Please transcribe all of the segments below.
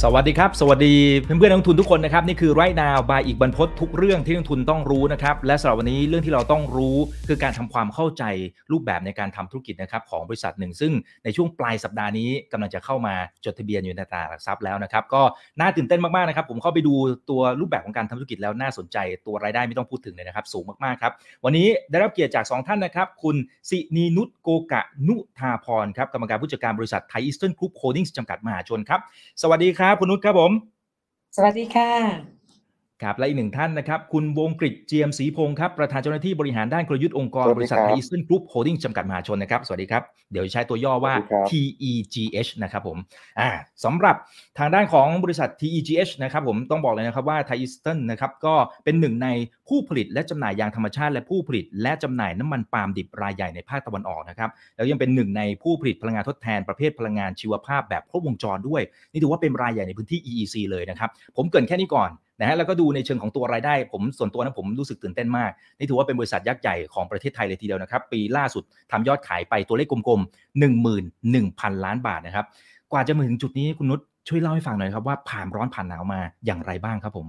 สวัสดีครับ สวัสดีเพื่อนเพื่อนนักทุนทุกคนนะครับ นี่คือไรนาวบายอีกบรรพททุกเรื่องที่นักทุนต้องรู้นะครับ และสำหรับวันนี้เรื่องที่เราต้องรู้คือการทำความเข้าใจรูปแบบในการทำธุรกิจนะครับของบริษัทหนึ่ง ซึ่งในช่วงปลายสัปดาห์นี้กำลังจะเข้ามาจดทะเบียนอยู่ในตลาดหลักทรัพย์แล้วนะครับ ก็น่าตื่นเต้นมากๆนะครับ ผมเข้าไปดูตัวรูปแบบของการทำธุรกิจแล้วน่าสนใจ ตัวรายได้ไม่ต้องพูดถึงเลยนะครับ สูงมากๆครับวันนี้ได้รับเกียรติจาก 2 ท่านนะครับ คุณสินีนุชโกกะนุทาพรครับกรรมการผู้จัดการบริษัทไทยอีสเทิร์นกรุ๊ปโฮลดิ้งจำกัดมหาชนครับสวัสดีครับคุณนุชครับผม สวัสดีค่ะ ครับและอีกหนึ่งท่านนะครับ คุณวงกฤษเจียมศรีพงศ์ครับ ประธานเจ้าหน้าที่บริหารด้านกลยุทธ์องค์กรสวัสดีครับ บริษัทไทยอีสเทิร์นกรุ๊ปโฮลดิ้งจำกัดมหาชนนะครับ สวัสดีครับ เดี๋ยวใช้ตัวย่อว่าสวัสดีครับ TEGH นะครับผมอ่าสำหรับทางด้านของบริษัท TEGH นะครับผมต้องบอกเลยนะครับว่าไทยอีสเทิร์นนะครับก็เป็นหนึ่งในผู้ผลิตและจำหน่ายยางธรรมชาติ และผู้ผลิต และจำหน่ายน้ำมันปาล์มดิบรายใหญ่ในภาคตะวันออกนะครับแล้วยังเป็นหนึ่งในผู้ผลิตพลังงานทดแทนประเภทพลังงานชีวภาพแบบครบวงจรด้วย นี่ถือว่าเป็นรายใหญ่ในพื้นที่ EEC เลยนะครับผมเกรินแค่นี้ก่อนนะฮะแล้วก็ดูในเชิงของตัวรายได้ ผมส่วนตัวนะผมรู้สึกตื่นเต้นมาก นี่ถือว่าเป็นบริษัทยักษ์ใหญ่ของประเทศไทยเลยทีเดียวนะครับ ปีล่าสุดทำยอดขายไปตัวเลขกลมๆ11,000 ล้านบาทนะครับ กว่าจะมาถึงจุดนี้คุณนุชช่วยเล่าให้ฟังหน่อยครับว่าผ่านร้อนผ่านหนาวมาอย่างไรบ้างครับผม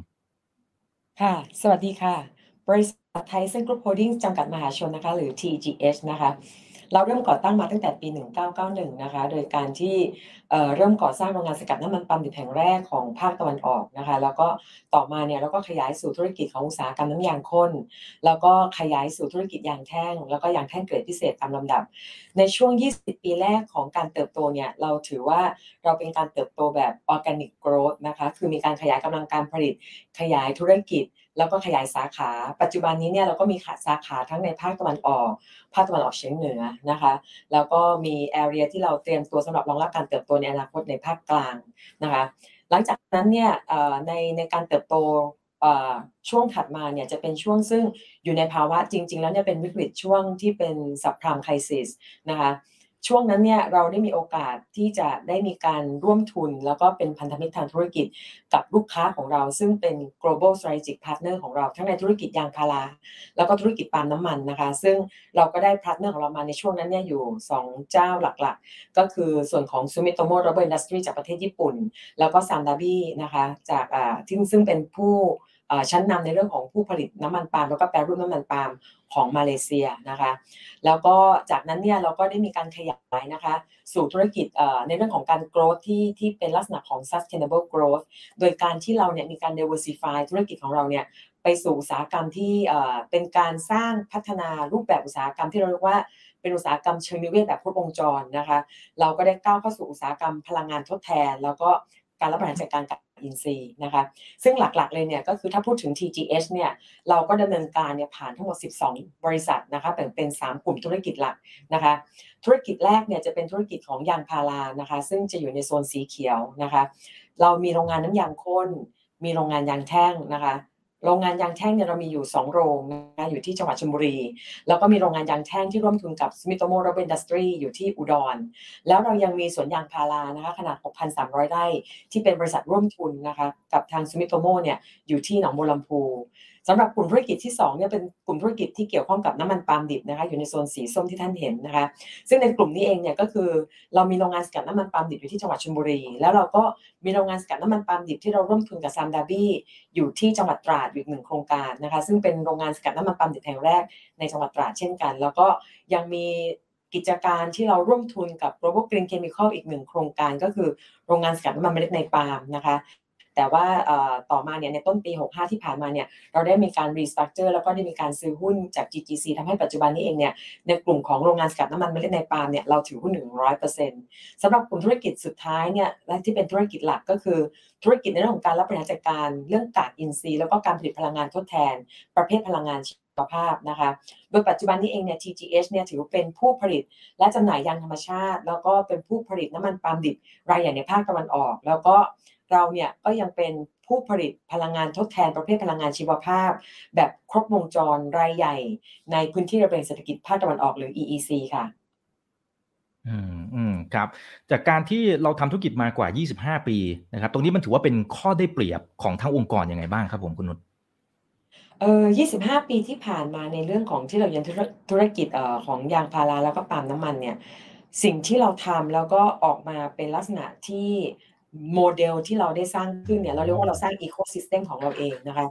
ค่ะ สวัสดีค่ะ บริษัทไทยอีสเทิร์นกรุ๊ปโฮลดิ้งจำกัดมหาชนนะคะ หรือ TEGH นะคะ เราเริ่มก่อตั้งมาตั้งแต่ปี 1991 นะคะ โดยการที่เริ่มก่อสร้างโรงงานสกัดน้ำมันปาล์มดิบแห่งแรกของภาคตะวันออกนะคะ แล้วก็ต่อมาเนี่ยเราก็ขยายสู่ธุรกิจของอุตสาหกรรมน้ำยางข้น แล้วก็ขยายสู่ธุรกิจยางแท่ง แล้วก็ยางแท่งเกรดพิเศษตามลำดับ ในช่วง 20 ปีแรกของการเติบโตเนี่ยเราถือว่าเราเป็นการเติบโตแบบ organic growth นะคะ คือมีการขยายกำลังการผลิต ขยายธุรกิจ แล้วก็ขยายสาขา ปัจจุบันนี้เนี่ยเราก็มีสาขาทั้งในภาคตะวันออก ภาคตะวันออกเฉียงเหนือนะคะ แล้วก็มีแอเรียที่เราเตรียมตัวสำหรับรองรับการเติบโตในอนาคตในภาคกลางนะคะ หลังจากนั้นเนี่ยในในการเติบโตช่วงถัดมาเนี่ยจะเป็นช่วงซึ่งอยู่ในภาวะจริง ๆ แล้วเนี่ยเป็นวิกฤตช่วงที่เป็น subprime crisis นะคะ ช่วงนั้นเนี่ยเราได้มีโอกาสที่จะได้มีการร่วมทุน แล้วก็เป็นพันธมิตรทางธุรกิจกับลูกค้าของเรา ซึ่งเป็น global strategic partner ของเราทั้งในธุรกิจยางพารา แล้วก็ธุรกิจปาล์มน้ำมันนะคะ ซึ่งเราก็ได้ partner ของเรามาในช่วงนั้นเนี่ยอยู่ 2 เจ้าหลักๆ ก็คือส่วนของ Sumitomo Rubber Industry จากประเทศญี่ปุ่น แล้วก็ Sandabi นะคะจากอ่าที่ซึ่งเป็นผู้ ชั้นนำในเรื่องของผู้ผลิตน้ำมันปาล์มแล้วก็แปรรูปน้ำมันปาล์มของมาเลเซียนะคะ แล้วก็จากนั้นเนี่ยเราก็ได้มีการขยายนะคะ สู่ธุรกิจในเรื่องของการ growth ที่ที่เป็นลักษณะของ sustainable growth โดยการที่เราเนี่ยมีการ diversify ธุรกิจของเราเนี่ยไปสู่อุตสาหกรรมที่เป็นการสร้างพัฒนารูปแบบอุตสาหกรรมที่เราเรียกว่าเป็นอุตสาหกรรมเชิงนิเวศแบบครบวงจรนะคะ เราก็ได้ก้าวเข้าสู่อุตสาหกรรมพลังงานทดแทน แล้วก็การรับบริหารจัดการ อินทรีย์นะคะ ซึ่งหลักๆเลยเนี่ยก็คือถ้าพูดถึง TGS เนี่ยเราก็ดำเนินการเนี่ยผ่านทั้งหมด 12 บริษัทนะคะแบ่งเป็น 3 กลุ่มธุรกิจหลักนะคะ ธุรกิจแรกเนี่ยจะเป็นธุรกิจของยางพารานะคะ ซึ่งจะอยู่ในโซนสีเขียวนะคะ เรามีโรงงานน้ำยางข้น มีโรงงานยางแท่งนะคะ โรงงานยางแท่งเนี่ยเรามีอยู่ 2 โรงนะอยู่ที่จังหวัดชลบุรี แล้วก็มีโรงงานยางแท่งที่ร่วมทุนกับ Sumitomo Rubber Industry อยู่ที่อุดร แล้วเรายังมีสวนยางพารานะคะขนาด 6,300 ไร่ที่เป็นบริษัทร่วมทุนนะคะกับทาง Sumitomo เนี่ยอยู่ที่หนองบัวลำพู สำหรับกลุ่มธุรกิจที่2เนี่ยเป็นกลุ่มธุรกิจที่เกี่ยวข้องกับน้ำมันปาล์มดิบนะคะอยู่ในโซนสีส้มที่ท่านเห็นนะคะ ซึ่งในกลุ่มนี้เองเนี่ยก็คือเรามีโรงงานสกัดน้ำมันปาล์มดิบอยู่ที่จังหวัดชลบุรี แล้วเราก็มีโรงงานสกัดน้ำมันปาล์มดิบที่เราร่วมทุนกับซามดาบี้อยู่ที่จังหวัดตราดอีกหนึ่งโครงการนะคะ ซึ่งเป็นโรงงานสกัดน้ำมันปาล์มดิบแห่งแรกในจังหวัดตราดเช่นกัน แล้วก็ยังมีกิจการที่เราร่วมทุนกับ Global Green Chemical อีกหนึ่งโครงการก็คือโรงงานสกัดน้ำมันเมล็ดในปาล์มนะคะ แต่ว่าต่อมาเนี่ยในต้นปี 65 ที่ผ่านมาเนี่ยเราได้มีการ restructure แล้วก็ได้มีการซื้อหุ้นจาก GGC ทำให้ปัจจุบันนี้เองเนี่ยในกลุ่มของโรงงานสกัดน้ำมันเมล็ดในปาล์มเนี่ยเราถือหุ้น 100%สำหรับกลุ่มธุรกิจสุดท้ายเนี่ยและที่เป็นธุรกิจหลักก็คือธุรกิจในเรื่องของการรับบริหารจัดการเรื่องกากอินทรีย์แล้วก็การผลิตพลังงานทดแทน ประเภทพลังงานชีวภาพนะคะ โดยปัจจุบันนี้เองเนี่ย TGH เนี่ยถือเป็นผู้ผลิตและจำหน่ายยางธรรมชาติ แล้วก็เป็นผู้ผลิตน้ำมันปาล์มดิบรายใหญ่ในภาคตะวันออก แล้วก็ เราเนี่ยก็ยังเป็นผู้ผลิตพลังงานทดแทนประเภทพลังงานชีวภาพ แบบครบวงจรรายใหญ่ ในพื้นที่ระเบียงเศรษฐกิจภาคตะวันออกหรือ EEC ค่ะอืมอืมครับ จากการที่เราทำธุรกิจมากว่า 25 ปีนะครับ ตรงนี้มันถือว่าเป็นข้อได้เปรียบของทั้งองค์กรยังไงบ้างครับผมคุณนุชเออ25 ปีที่ผ่านมาในเรื่องของที่เรายังธุรธุรกิจเอ่อของยางพาราแล้วก็ปาล์มน้ำมันเนี่ย สิ่งที่เราทำแล้วก็ออกมาเป็นลักษณะที่ โมเดลที่เราได้สร้างขึ้นเนี่ยเราเรียกว่าเราสร้าง ecosystem ของเราเองนะคะ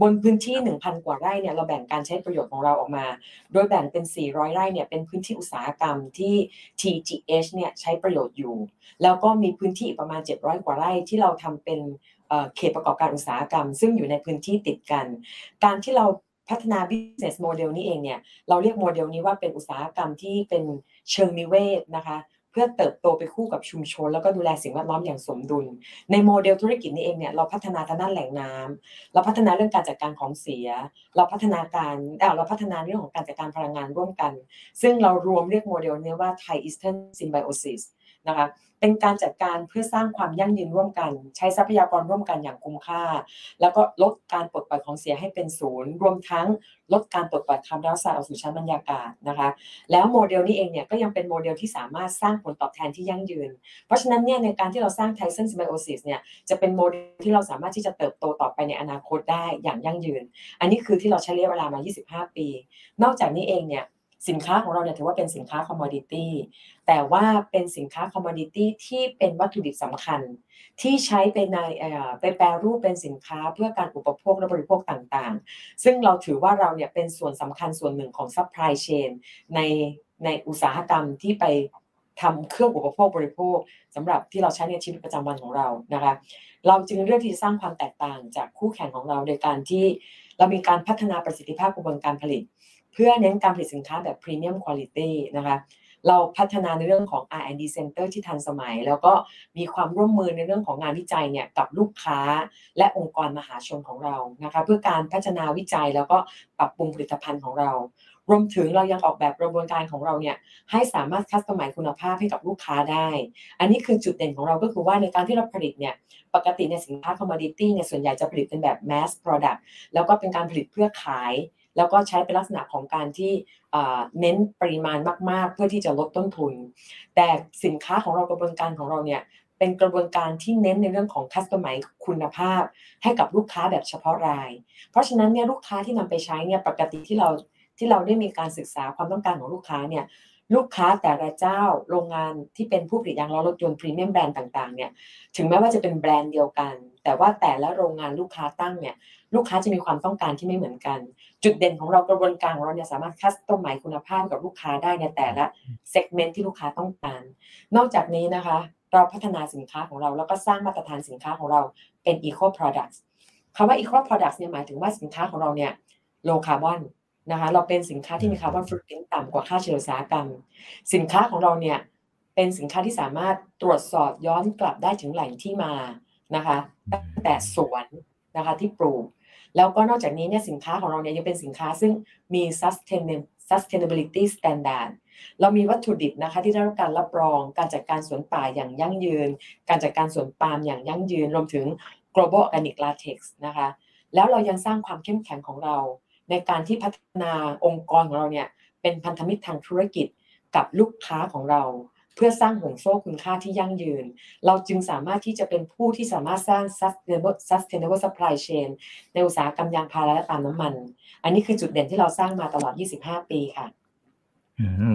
บนพื้นที่ 1,000 กว่าไร่เนี่ยเราแบ่งการใช้ประโยชน์ของเราออกมา โดยแบ่งเป็น 400 ไร่เนี่ยเป็นพื้นที่อุตสาหกรรมที่ TGH เนี่ยใช้ประโยชน์อยู่ แล้วก็มีพื้นที่ประมาณ 700 กว่าไร่ที่เราทำเป็นเอ่อเขตประกอบการอุตสาหกรรม ซึ่งอยู่ในพื้นที่ติดกัน การที่เราพัฒนา business model นี้เองเนี่ยเราเรียกโมเดลนี้ว่าเป็นอุตสาหกรรมที่เป็นเชิงนิเวศนะคะ เพื่อเติบโตไปคู่กับชุมชน แล้วก็ดูแลสิ่งแวดล้อมอย่างสมดุล ในโมเดลธุรกิจนี้เองเนี่ยเราพัฒนาทางด้านแหล่งน้เราพัฒนาเรื่องการจัดการของเสีย เราพัฒนาการเอ่อเราพัฒนาเรื่องของการจัดการพลังงานร่วมกัน ซึ่งเรารวมเรียกโมเดลนี้ว่า Thai Eastern Symbiosis นะคะเป็นการจัดการเพื่อสร้างความยั่งยืนร่วมกัน ใช้ทรัพยากรร่วมกันอย่างคุ้มค่า แล้วก็ลดการปลดปล่อยของเสียให้เป็นศูนย์ รวมทั้งลดการปลดปล่อยคาร์บอนไดออกไซด์ออกสู่ชั้นบรรยากาศนะคะแล้วโมเดลนี้เองเนี่ยก็ยังเป็นโมเดลที่สามารถสร้างผลตอบแทนที่ยั่งยืน เพราะฉะนั้นเนี่ยในการที่เราสร้าง Tyson Symbiosis เนี่ยจะเป็นโมเดลที่เราสามารถที่จะเติบโตต่อไปในอนาคตได้อย่างยั่งยืน อันนี้คือที่เราใช้ระยะเวลามา 25 ปี นอกจากนี้เองเนี่ย สินค้าของเราเนี่ยถือว่าเป็นสินค้า commodity แต่ว่าเป็นสินค้า commodity ที่เป็นวัตถุดิบสำคัญ ที่ใช้ไปในไปแปรรูปเป็นสินค้าเพื่อการอุปโภคและบริโภคต่างๆ ซึ่งเราถือว่าเราเนี่ยเป็นส่วนสำคัญส่วนหนึ่งของ supply chainในในอุตสาหกรรมที่ไปทำเครื่องอุปโภคบริโภคสำหรับที่เราใช้ในชีวิตประจำวันของเรานะคะเราจึงเลือกที่จะสร้างความแตกต่างจากคู่แข่งของเราโดยการที่เรามีการพัฒนาประสิทธิภาพกระบวนการผลิต เพื่อเน้นการผลิตสินค้าแบบพรีเมียมคุณภาพนะคะเราพัฒนาในเรื่องของ R&D Center ที่ทันสมัย แล้วก็มีความร่วมมือในเรื่องของงานวิจัยเนี่ยกับลูกค้าและองค์กรมหาชนของเรานะคะเพื่อการพัฒนาวิจัยแล้วก็ปรับปรุงผลิตภัณฑ์ของเรา รวมถึงเรายังออกแบบกระบวนการของเราเนี่ยให้สามารถ customize คุณภาพให้กับลูกค้าได้ อันนี้คือจุดเด่นของเราก็คือว่าในการที่เราผลิตเนี่ยปกติในสินค้า commodity เนี่ยส่วนใหญ่จะผลิตเป็นแบบ mass product แล้วก็เป็นการผลิตเพื่อขาย แล้วก็ใช้เป็นลักษณะของการที่เน้นปริมาณมาก ๆ เพื่อที่จะลดต้นทุน แต่สินค้าของเรากระบวนการของเราเนี่ยเป็นกระบวนการที่เน้นในเรื่องของ customizeคุณภาพ ให้กับลูกค้าแบบเฉพาะราย เพราะฉะนั้นเนี่ยลูกค้าที่นำไปใช้เนี่ยปกติที่เราที่เราได้มีการศึกษาความต้องการของลูกค้าเนี่ยลูกค้าแต่ละเจ้าโรงงานที่เป็นผู้ผลิตยางล้อรถยนต์พรีเมียมแบรนด์ต่างๆเนี่ยถึงแม้ว่าจะเป็นแบรนด์เดียวกัน แต่ว่าแต่ละโรงงานลูกค้าตั้งเนี่ยลูกค้าจะมีความต้องการที่ไม่เหมือนกัน จุดเด่นของเรากระบวนการของเราเนี่ยสามารถคัสตอมไมซ์คุณภาพกับลูกค้าได้ในแต่ละเซกเมนต์ที่ลูกค้าต้องการ นอกจากนี้นะคะ เราพัฒนาสินค้าของเรา แล้วก็สร้างมาตรฐานสินค้าของเราเป็น eco products คำว่า eco products เนี่ยหมายถึงว่าสินค้าของเราเนี่ย low carbon นะคะเราเป็นสินค้าที่มีคาร์บอนฟุตพิ้นต่ำกว่าค่าเฉลี่ยอุตสาหกรรม สินค้าของเราเนี่ยเป็นสินค้าที่สามารถตรวจสอบย้อนกลับได้ถึงแหล่งที่มา นะคะตั้งแต่สวนนะคะที่ปลูก แล้วก็นอกจากนี้เนี่ยสินค้าของเราเนี่ยยังเป็นสินค้าซึ่งมี sustain- sustainability standard เรามีวัตถุดิบนะคะที่ได้รับการรับรองการจัดการสวนป่าอย่างยั่งยืน การจัดการสวนปาล์มอย่างยั่งยืน รวมถึง global organic latex นะคะแล้วเรายังสร้างความเข้มแข็งของเรา ในการที่พัฒนาองค์กรของเราเนี่ยเป็นพันธมิตรทางธุรกิจกับลูกค้าของเรา เพื่อสร้างห่วงโซ่คุณค่าที่ยั่งยืน เราจึงสามารถที่จะเป็นผู้ที่สามารถสร้าง sustainable sustainable supply chain ในอุตสาหกรรมยางพาราและปาล์มน้ำมัน อันนี้คือจุดเด่นที่เราสร้างมาตลอด 25 ปีค่ะ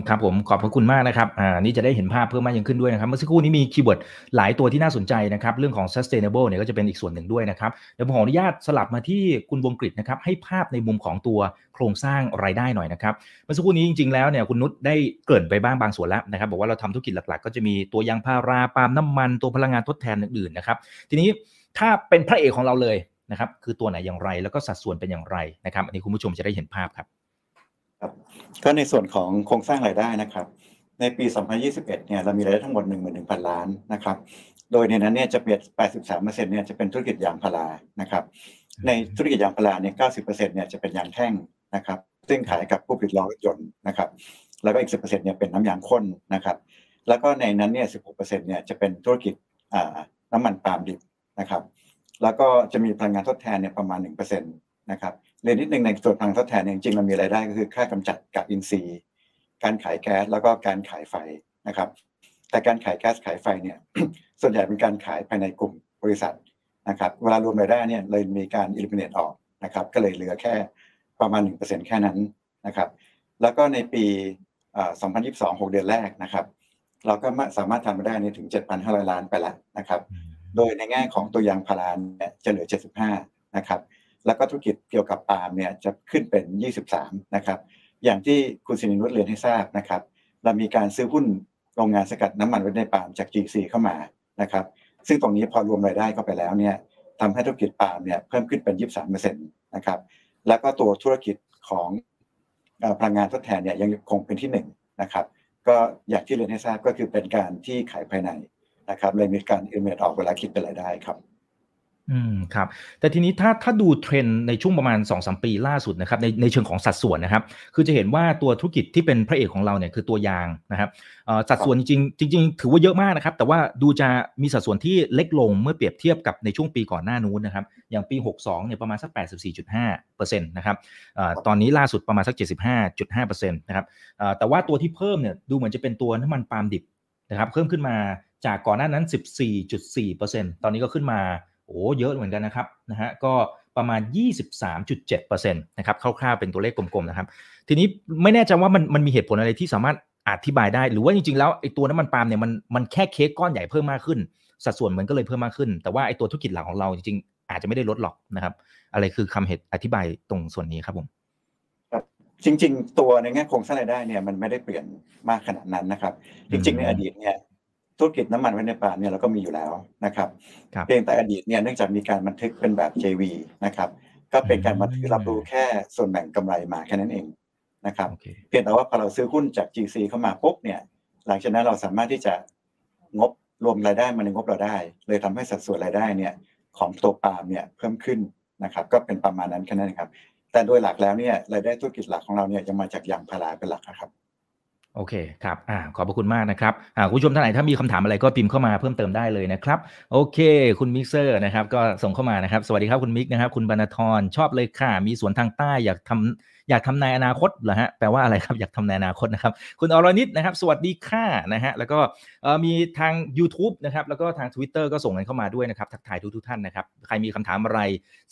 ครับผมขอบพระคุณมากนะครับอ่านี่จะได้เห็นภาพเพิ่มมากยิ่งขึ้นด้วยนะครับ เมื่อสักครู่นี้มีคีย์เวิร์ดหลายตัวที่น่าสนใจนะครับ เรื่องของ sustainable เนี่ยก็จะเป็นอีกส่วนหนึ่งด้วยนะครับเดี๋ยวผมขออนุญาตสลับมาที่คุณวงกฤษนะครับ ให้ภาพในมุมของตัวโครงสร้างรายได้หน่อยนะครับ เมื่อสักครู่นี้จริงๆแล้วเนี่ยคุณนุชได้เกริ่นไปบ้างบางส่วนแล้วนะครับ บอกว่าเราทำธุรกิจหลักๆ ก็จะมีตัวยางพาราปาล์มน้ำมันตัวพลังงานทดแทนอื่นๆนะครับ ทีนี้ถ้าเป็นพระเอกของเราเลยนะครับ คือตัวไหนอย่างไร แล้วก็สัดส่วนเป็นอย่างไรนะครับ อันนี้คุณผู้ชมจะได้เห็นภาพครับ ครับก็ในส่วนของโครงสร้างรายได้นะครับ ในปี 2021 เนี่ยเรามีรายได้ทั้งหมด 11,000 ล้านนะครับ โดยในนั้นเนี่ยจะเป็น 83%เนี่ยจะเป็นธุรกิจยางพารานะครับ ในธุรกิจยางพาราเนี่ย 90%เนี่ยจะเป็นยางแท่งนะครับ ซึ่งขายกับผู้ผลิตล้อรถยนต์นะครับ แล้วก็อีก 10%เนี่ยเป็นน้ำยางข้นนะครับ แล้วก็ในนั้นเนี่ย 16%เนี่ยจะเป็นธุรกิจอ่าน้ำมันปาล์มดิบนะครับ แล้วก็จะมีพลังงานทดแทนเนี่ยประมาณ 1%นะครับ เรียนนิดนึงในส่วนพลังทดแทนเนี่ยจริงๆเรามีรายได้ก็คือค่ากำจัดกับอินทรีย์ การขายแก๊สแล้วก็การขายไฟนะครับ แต่การขายแก๊สขายไฟเนี่ยส่วนใหญ่เป็นการขายภายในกลุ่มบริษัทนะครับเวลารวมรายได้เนี่ยเลยมีการ eliminate ออกนะครับ ก็เลยเหลือแค่ประมาณ 1%แค่นั้นนะครับ แล้วก็ในปีอ่า2022 6 เดือนแรกนะครับ เราก็มาสามารถทำมาได้ในถึง 7,500 ล้านไปแล้วนะครับ โดยในแง่ของตัวยางพาราเนี่ยจะเหลือ 75 นะครับ แล้วก็ธุรกิจเกี่ยวกับปาล์มเนี่ยจะขึ้นเป็น 23 นะครับ อย่างที่คุณสินินุชเรียนให้ทราบนะครับ เรามีการซื้อหุ้นโรงงานสกัดน้ำมันไว้ในปาล์มจาก GC เข้ามานะครับ ซึ่งตรงนี้พอรวมรายได้เข้าไปแล้วเนี่ยทำให้ธุรกิจปาล์มเนี่ยเพิ่มขึ้นเป็น 23%นะครับ แล้วก็ตัวธุรกิจของอพลังงานทดแทนเนี่ยยังคงเป็นที่หนึ่งนะครับ ก็อย่างที่เรียนให้ทราบก็คือเป็นการที่ขายภายในนะครับเลยมีการเอเมดออกเวลาคิดเป็นรายได้ครับ อืมครับแต่ทีนี้ถ้าถ้าดูเทรนด์ในช่วงประมาณ2อสปีล่าสุดนะครับในในเชิงของสัดส่วนนะครับ คือจะเห็นว่าตัวธุรกิจที่เป็นพระเอกของเราเนี่ยคือตัวยางนะครับเอ่อสัดส่วนจริงๆจริงๆถือว่าเยอะมากนะครับ แต่ว่าดูจะมีสัดส่วนที่เล็กลงเมื่อเปรียบเทียบกับในช่วงปีก่อนหน้านู้นนะครับ อย่างปี 62เนี่ยประมาณสัก 84.5%นะครับเอ่อตอนนี้ล่าสุดประมาณสัก 75.5%นะครับเอ่อแต่ว่าตัวที่เพิ่มเนี่ยดูเหมือนจะเป็นตัวน้ำมันปาล์มดิบนะครับเพิ่มขึ้นมาจากก่อนหน้านั้น 14.4%ตอนนี้ก็ขึ้นมา โอ้เยอะเหมือนกันนะครับนะฮะก็ประมาณ 23.7%นะครับคร่าวๆเป็นตัวเลขกลมๆนะครับ ทีนี้ไม่แน่ใจว่ามันมันมีเหตุผลอะไรที่สามารถอธิบายได้ หรือว่าจริงๆแล้วไอ้ตัวน้ำมันปาล์มเนี่ยมันมันแค่เค้กก้อนใหญ่เพิ่มมากขึ้น สัดส่วนมันก็เลยเพิ่มมากขึ้น แต่ว่าไอ้ตัวธุรกิจหลักของเราจริงๆอาจจะไม่ได้ลดหรอกนะครับ อะไรคือคำเหตุอธิบายตรงส่วนนี้ครับผมจริง ๆ ตัวในแง่โครงสร้างรายได้เนี่ยมันไม่ได้เปลี่ยนมากขนาดนั้นนะครับ จริง ๆ ในอดีตเนี่ย ธุรกิจน้ำมันไว้ในปาล์มเนี่ยเราก็มีอยู่แล้วนะครับครับเพียงแต่อดีตเนี่ยเนื่องจากมีการบันทึกเป็นแบบ JV นะครับก็เป็นการบันทึกรับรู้แค่ส่วนแบ่งกำไรมาแค่นั้นเองนะครับโอเคเพียงแต่ว่าพอเราซื้อหุ้นจาก GC เข้ามาปุ๊บเนี่ยหลังจากนั้นเราสามารถที่จะงบรวมรายได้มาในงบเราได้ เลยทำให้สัดส่วนรายได้เนี่ยของตัวปาล์มเนี่ยเพิ่มขึ้นนะครับก็เป็นประมาณนั้นแค่นั้นเองครับ แต่โดยหลักแล้วเนี่ยรายได้ธุรกิจหลักของเราเนี่ยยังมาจากยางพาราเป็นหลักนะครับ โอเคครับอ่าขอบพระคุณมากนะครับอ่าคุณผู้ชมท่านไหนถ้ามีคำถามอะไรก็พิมพ์เข้ามาเพิ่มเติมได้เลยนะครับ โอเค คุณมิกเซอร์นะครับ ก็ส่งเข้ามานะครับ สวัสดีครับคุณมิกนะครับ คุณบรรทรชอบเลยค่ะ มีสวนทางใต้อยากทำอยากทำในอนาคตเหรอฮะแปลว่าอะไรครับอยากทำในอนาคตนะครับ คุณอรนิตนะครับ สวัสดีค่ะนะฮะแล้วก็มีทาง YouTube นะครับแล้วก็ทาง Twitter ก็ส่งกันเข้ามาด้วยนะครับ ทักทายทุกทุกท่านนะครับ ใครมีคำถามอะไร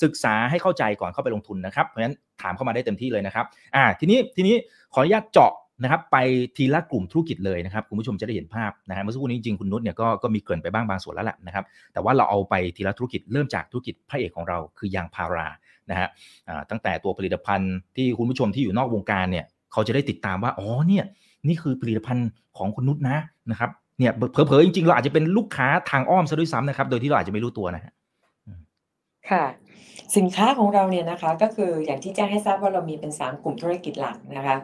ศึกษาให้เข้าใจก่อนเข้าไปลงทุนนะครับ เพราะฉะนั้นถามเข้ามาได้เต็มที่เลยนะครับอ่าทีนี้ทีนี้ขออนุญาตเจาะ นะครับไปทีละกลุ่มธุรกิจเลยนะครับคุณผู้ชมจะได้เห็นภาพนะฮะเมื่อสักครู่นี้จริงๆคุณนุชเนี่ยก็ก็มีเกริ่นไปบ้างบางส่วนแล้วแหละนะครับแต่ว่าเราเอาไปทีละธุรกิจเริ่มจากธุรกิจพระเอกของเราคือยางพารานะฮะตั้งแต่ตัวผลิตภัณฑ์ที่คุณผู้ชมที่อยู่นอกวงการเนี่ยเขาจะได้ติดตามว่าอ๋อเนี่ยนี่คือผลิตภัณฑ์ของคุณนุชนะนะครับเนี่ยเผลอๆจริงๆเราอาจจะเป็นลูกค้าทางอ้อมซะด้วยซ้ำนะครับ โดยที่เราอาจจะไม่รู้ตัวนะฮะค่ะสินค้าของเราเนี่ยนะคะก็คืออย่างที่แจ้งให้ทราบว่าเรามีเป็น 3 กลุ่มธุรกิจหลักนะคะ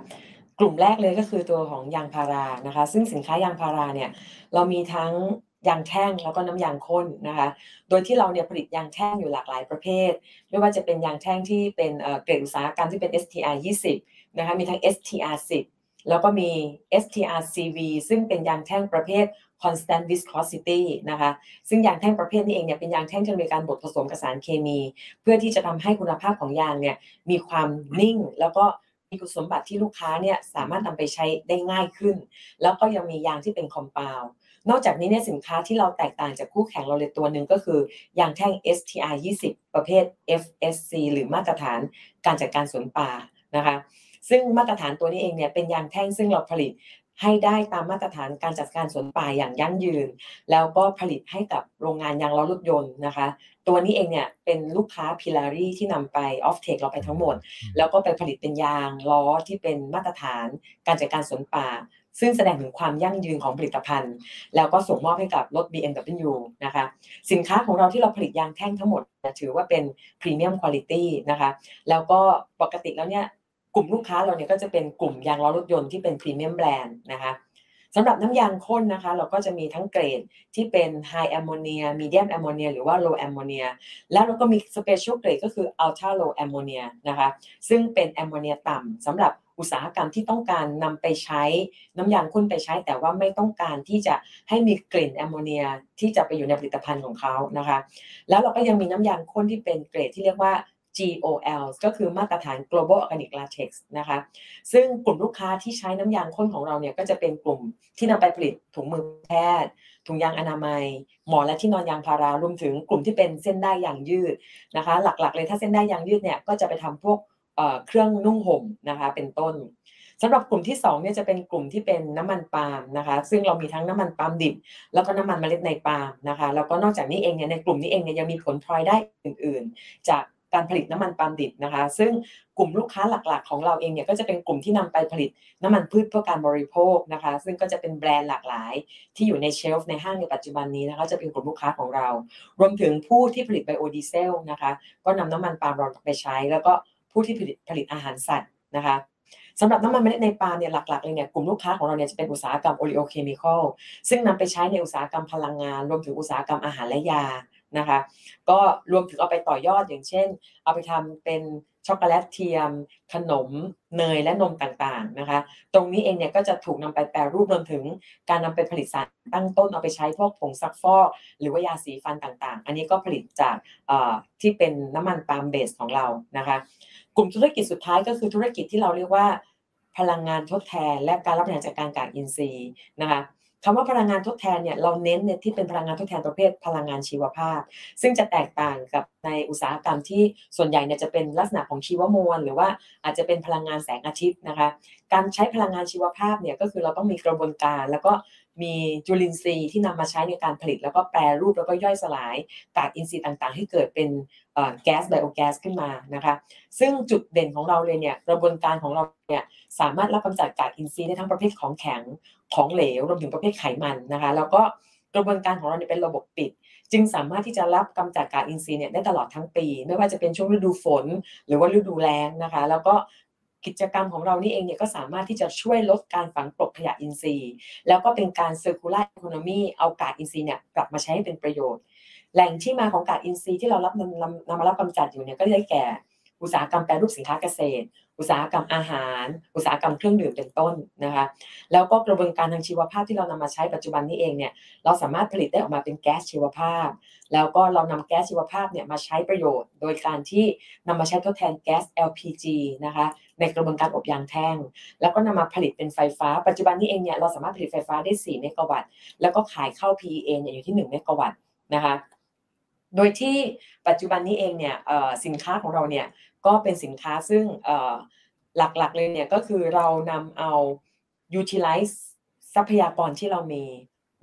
กลุ่มแรกเลยก็คือตัวของยางพารานะคะ ซึ่งสินค้ายางพาราเนี่ยเรามีทั้งยางแท่งแล้วก็น้ำยางข้นนะคะ โดยที่เราเนี่ยผลิตยางแท่งอยู่หลากหลายประเภท ไม่ว่าจะเป็นยางแท่งที่เป็นเกรดอุตสาหกรรมที่เป็น STR 20นะคะ มีทั้ง STR 10แล้วก็มี STR CV ซึ่งเป็นยางแท่งประเภท constant viscosity นะคะ ซึ่งยางแท่งประเภทนี้เองเนี่ยเป็นยางแท่งที่มีการบดผสมกับสารเคมี เพื่อที่จะทำให้คุณภาพของยางเนี่ยมีความนิ่งแล้วก็ มีคุณสมบัติที่ลูกค้าเนี่ยสามารถนำไปใช้ได้ง่ายขึ้น แล้วก็ยังมียางที่เป็นคอม p าว n d นอกจากนี้เนี่ยสินค้าที่เราแตกต่างจากคู่แข่งเราเลยตัวหนึ่งก็คือยางแท่ง STR 20 ประเภท FSC หรือมาตรฐานการจัดการสวนป่านะคะ ซึ่งมาตรฐานตัวนี้เองเนี่ยเป็นยางแท่งซึ่งเราผลิต ให้ได้ตามมาตรฐานการจัดการสวนป่าอย่างยั่งยืน แล้วก็ผลิตให้กับโรงงานยางล้อรถยนต์นะคะ ตัวนี้เองเนี่ยเป็นลูกค้าพิลารีที่นำไปออฟเทคเราไปทั้งหมด แล้วก็ไปผลิตเป็นยางล้อที่เป็นมาตรฐานการจัดการสวนป่า ซึ่งแสดงถึงความยั่งยืนของผลิตภัณฑ์ แล้วก็ส่งมอบให้กับรถ BMW นะคะสินค้าของเราที่เราผลิตยางแท่งทั้งหมดเนี่ยถือว่าเป็นพรีเมียมคุณภาพนะคะแล้วก็ปกติแล้วเนี่ย กลุ่มลูกค้าเราเนี่ยก็จะเป็นกลุ่มยางล้อรถยนต์ที่เป็นพรีเมียมแบรนด์นะคะสำหรับน้ำยางข้นนะคะ เราก็จะมีทั้งเกรดที่เป็น High Ammonia Medium Ammonia หรือว่า Low Ammonia แล้วเราก็มี Special Grade ก็คือ Ultra Low Ammonia นะคะซึ่งเป็นแอมโมเนียต่ำสำหรับอุตสาหกรรมที่ต้องการนำไปใช้น้ำยางข้นไปใช้ แต่ว่าไม่ต้องการที่จะให้มีกลิ่นแอมโมเนียที่จะไปอยู่ในผลิตภัณฑ์ของเขานะคะ แล้วเราก็ยังมีน้ำยางข้นที่เป็นเกรดที่เรียกว่า GOL ก็คือมาตรฐาน Global Organic Latex นะคะ ซึ่งกลุ่มลูกค้าที่ใช้น้ำยางข้นของเราเนี่ยก็จะเป็นกลุ่มที่นำไปผลิตถุงมือแพทย์ ถุงยางอนามัย หมอนและที่นอนยางพารารวมถึงกลุ่มที่เป็นเส้นได้ยางยืดนะคะ หลักๆ เลยถ้าเส้นได้ยางยืดเนี่ยก็จะไปทำพวกเเครื่องนุ่งห่มนะคะเป็นต้นสำหรับกลุ่มที่2เนี่ยจะเป็นกลุ่มที่เป็นน้ำมันปาล์มนะคะ ซึ่งเรามีทั้งน้ำมันปาล์มดิบ แล้วก็น้ำมันเมล็ดในปาล์มนะคะแล้วก็นอกจากนี้เองเนี่ยในกลุ่มนี้เองเนี่ยยังมีผลพลอยได้อื่น ๆ จาก การผลิตน้ำมันปาล์มดิบนะคะ ซึ่งกลุ่มลูกค้าหลักๆ ของเราเองเนี่ยก็จะเป็นกลุ่มที่นำไปผลิตน้ำมันพืชเพื่อการบริโภคนะคะ ซึ่งก็จะเป็นแบรนด์หลากหลาย ที่อยู่ในเชลฟ์ในห้างในปัจจุบันนี้นะคะจะเป็นกลุ่มลูกค้าของเรา รวมถึงผู้ที่ผลิตไบโอดีเซลนะคะ ก็นำน้ำมันปาล์มเราไปใช้ แล้วก็ผู้ที่ผลิตผลิตอาหารสัตว์นะคะสำหรับน้ำมันเมล็ดในปาล์มเนี่ยหลักๆเลยเนี่ยกลุ่มลูกค้าของเราเนี่ยจะเป็นอุตสาหกรรม oleochemical ซึ่งนำไปใช้ในอุตสาหกรรมพลังงาน รวมถึงอุตสาหกรรมอาหารและยา นะคะ ก็รวมถึงเอาไปต่อยอดอย่างเช่น เอาไปทำเป็นช็อกโกแลตเทียม ขนมเนยและนมต่างๆนะคะ ตรงนี้เองเนี่ยก็จะถูกนำไปแปรรูปรวมถึงการนำไปผลิตสารตั้งต้นเอาไปใช้พวกผงซักฟอก หรือว่ายาสีฟันต่างๆ อันนี้ก็ผลิตจากที่เป็นน้ำมันปาล์มเบสของเรานะคะ กลุ่มธุรกิจสุดท้ายก็คือธุรกิจที่เราเรียกว่าพลังงานทดแทนและการรับประทานจากการกากอินทรีย์นะคะ คำว่าพลังงานทดแทนเนี่ยเราเน้นในที่เป็นพลังงานทดแทนประเภทพลังงานชีวภาพ ซึ่งจะแตกต่างกับในอุตสาหกรรมที่ส่วนใหญ่เนี่ยจะเป็นลักษณะของชีวมวล หรือว่าอาจจะเป็นพลังงานแสงอาทิตย์นะคะ การใช้พลังงานชีวภาพเนี่ยก็คือเราต้องมีกระบวนการ แล้วก็ มีจุลินทรีย์ที่นำมาใช้ในการผลิต แล้วก็แปรรูปแล้วก็ย่อยสลายกากอินทรีย์ต่างๆ ให้เกิดเป็นแก๊สไบโอแก๊สขึ้นมานะคะซึ่งจุดเด่นของเราเลยเนี่ยกระบวนการของเราเนี่ยสามารถรับกำจัดกากอินทรีย์ได้ทั้งประเภทของแข็งของเหลวรวมถึงประเภทไขมันนะคะแล้วก็กระบวนการของเราเนี่ยเป็นระบบปิด จึงสามารถที่จะรับกำจัดกากอินทรีย์เนี่ยได้ตลอดทั้งปี ไม่ว่าจะเป็นช่วงฤดูฝน หรือว่าฤดูแล้งนะคะ แล้วก็ กิจกรรมของเรานี่เองเนี่ยก็สามารถที่จะช่วยลดการฝังกลบขยะอินทรีย์ แล้วก็เป็นการ circular economy เอากากอินทรีย์เนี่ยกลับมาใช้ให้เป็นประโยชน์ แหล่งที่มาของกากอินทรีย์ที่เรารับนำนำมารับกำจัดอยู่เนี่ยก็ได้แก่ อุตสาหกรรมแปรรูปสินค้าเกษตร อุตสาหกรรมอาหาร อุตสาหกรรมเครื่องดื่มเป็นต้นนะคะแล้วก็กระบวนการทางชีวภาพที่เรานำมาใช้ปัจจุบันนี้เองเนี่ยเราสามารถผลิตได้ออกมาเป็นแก๊สชีวภาพ แล้วก็เรานำแก๊สชีวภาพเนี่ยมาใช้ประโยชน์ โดยการที่นำมาใช้ทดแทนแก๊ส LPG นะคะในกระบวนการอบยางแท่ง แล้วก็นำมาผลิตเป็นไฟฟ้า ปัจจุบันนี้เองเนี่ยเราสามารถผลิตไฟฟ้าได้ 4 เมกะวัตต์ แล้วก็ขายเข้า PEA เนี่ยอยู่ที่ 1 เมกะวัตต์นะคะ โดยที่ปัจจุบันนี้เองเนี่ยสินค้าของเราเนี่ยก็เป็นสินค้าซึ่งหลักๆเลยเนี่ยก็คือเรานำเอา utilize ทรัพยากรที่เรามี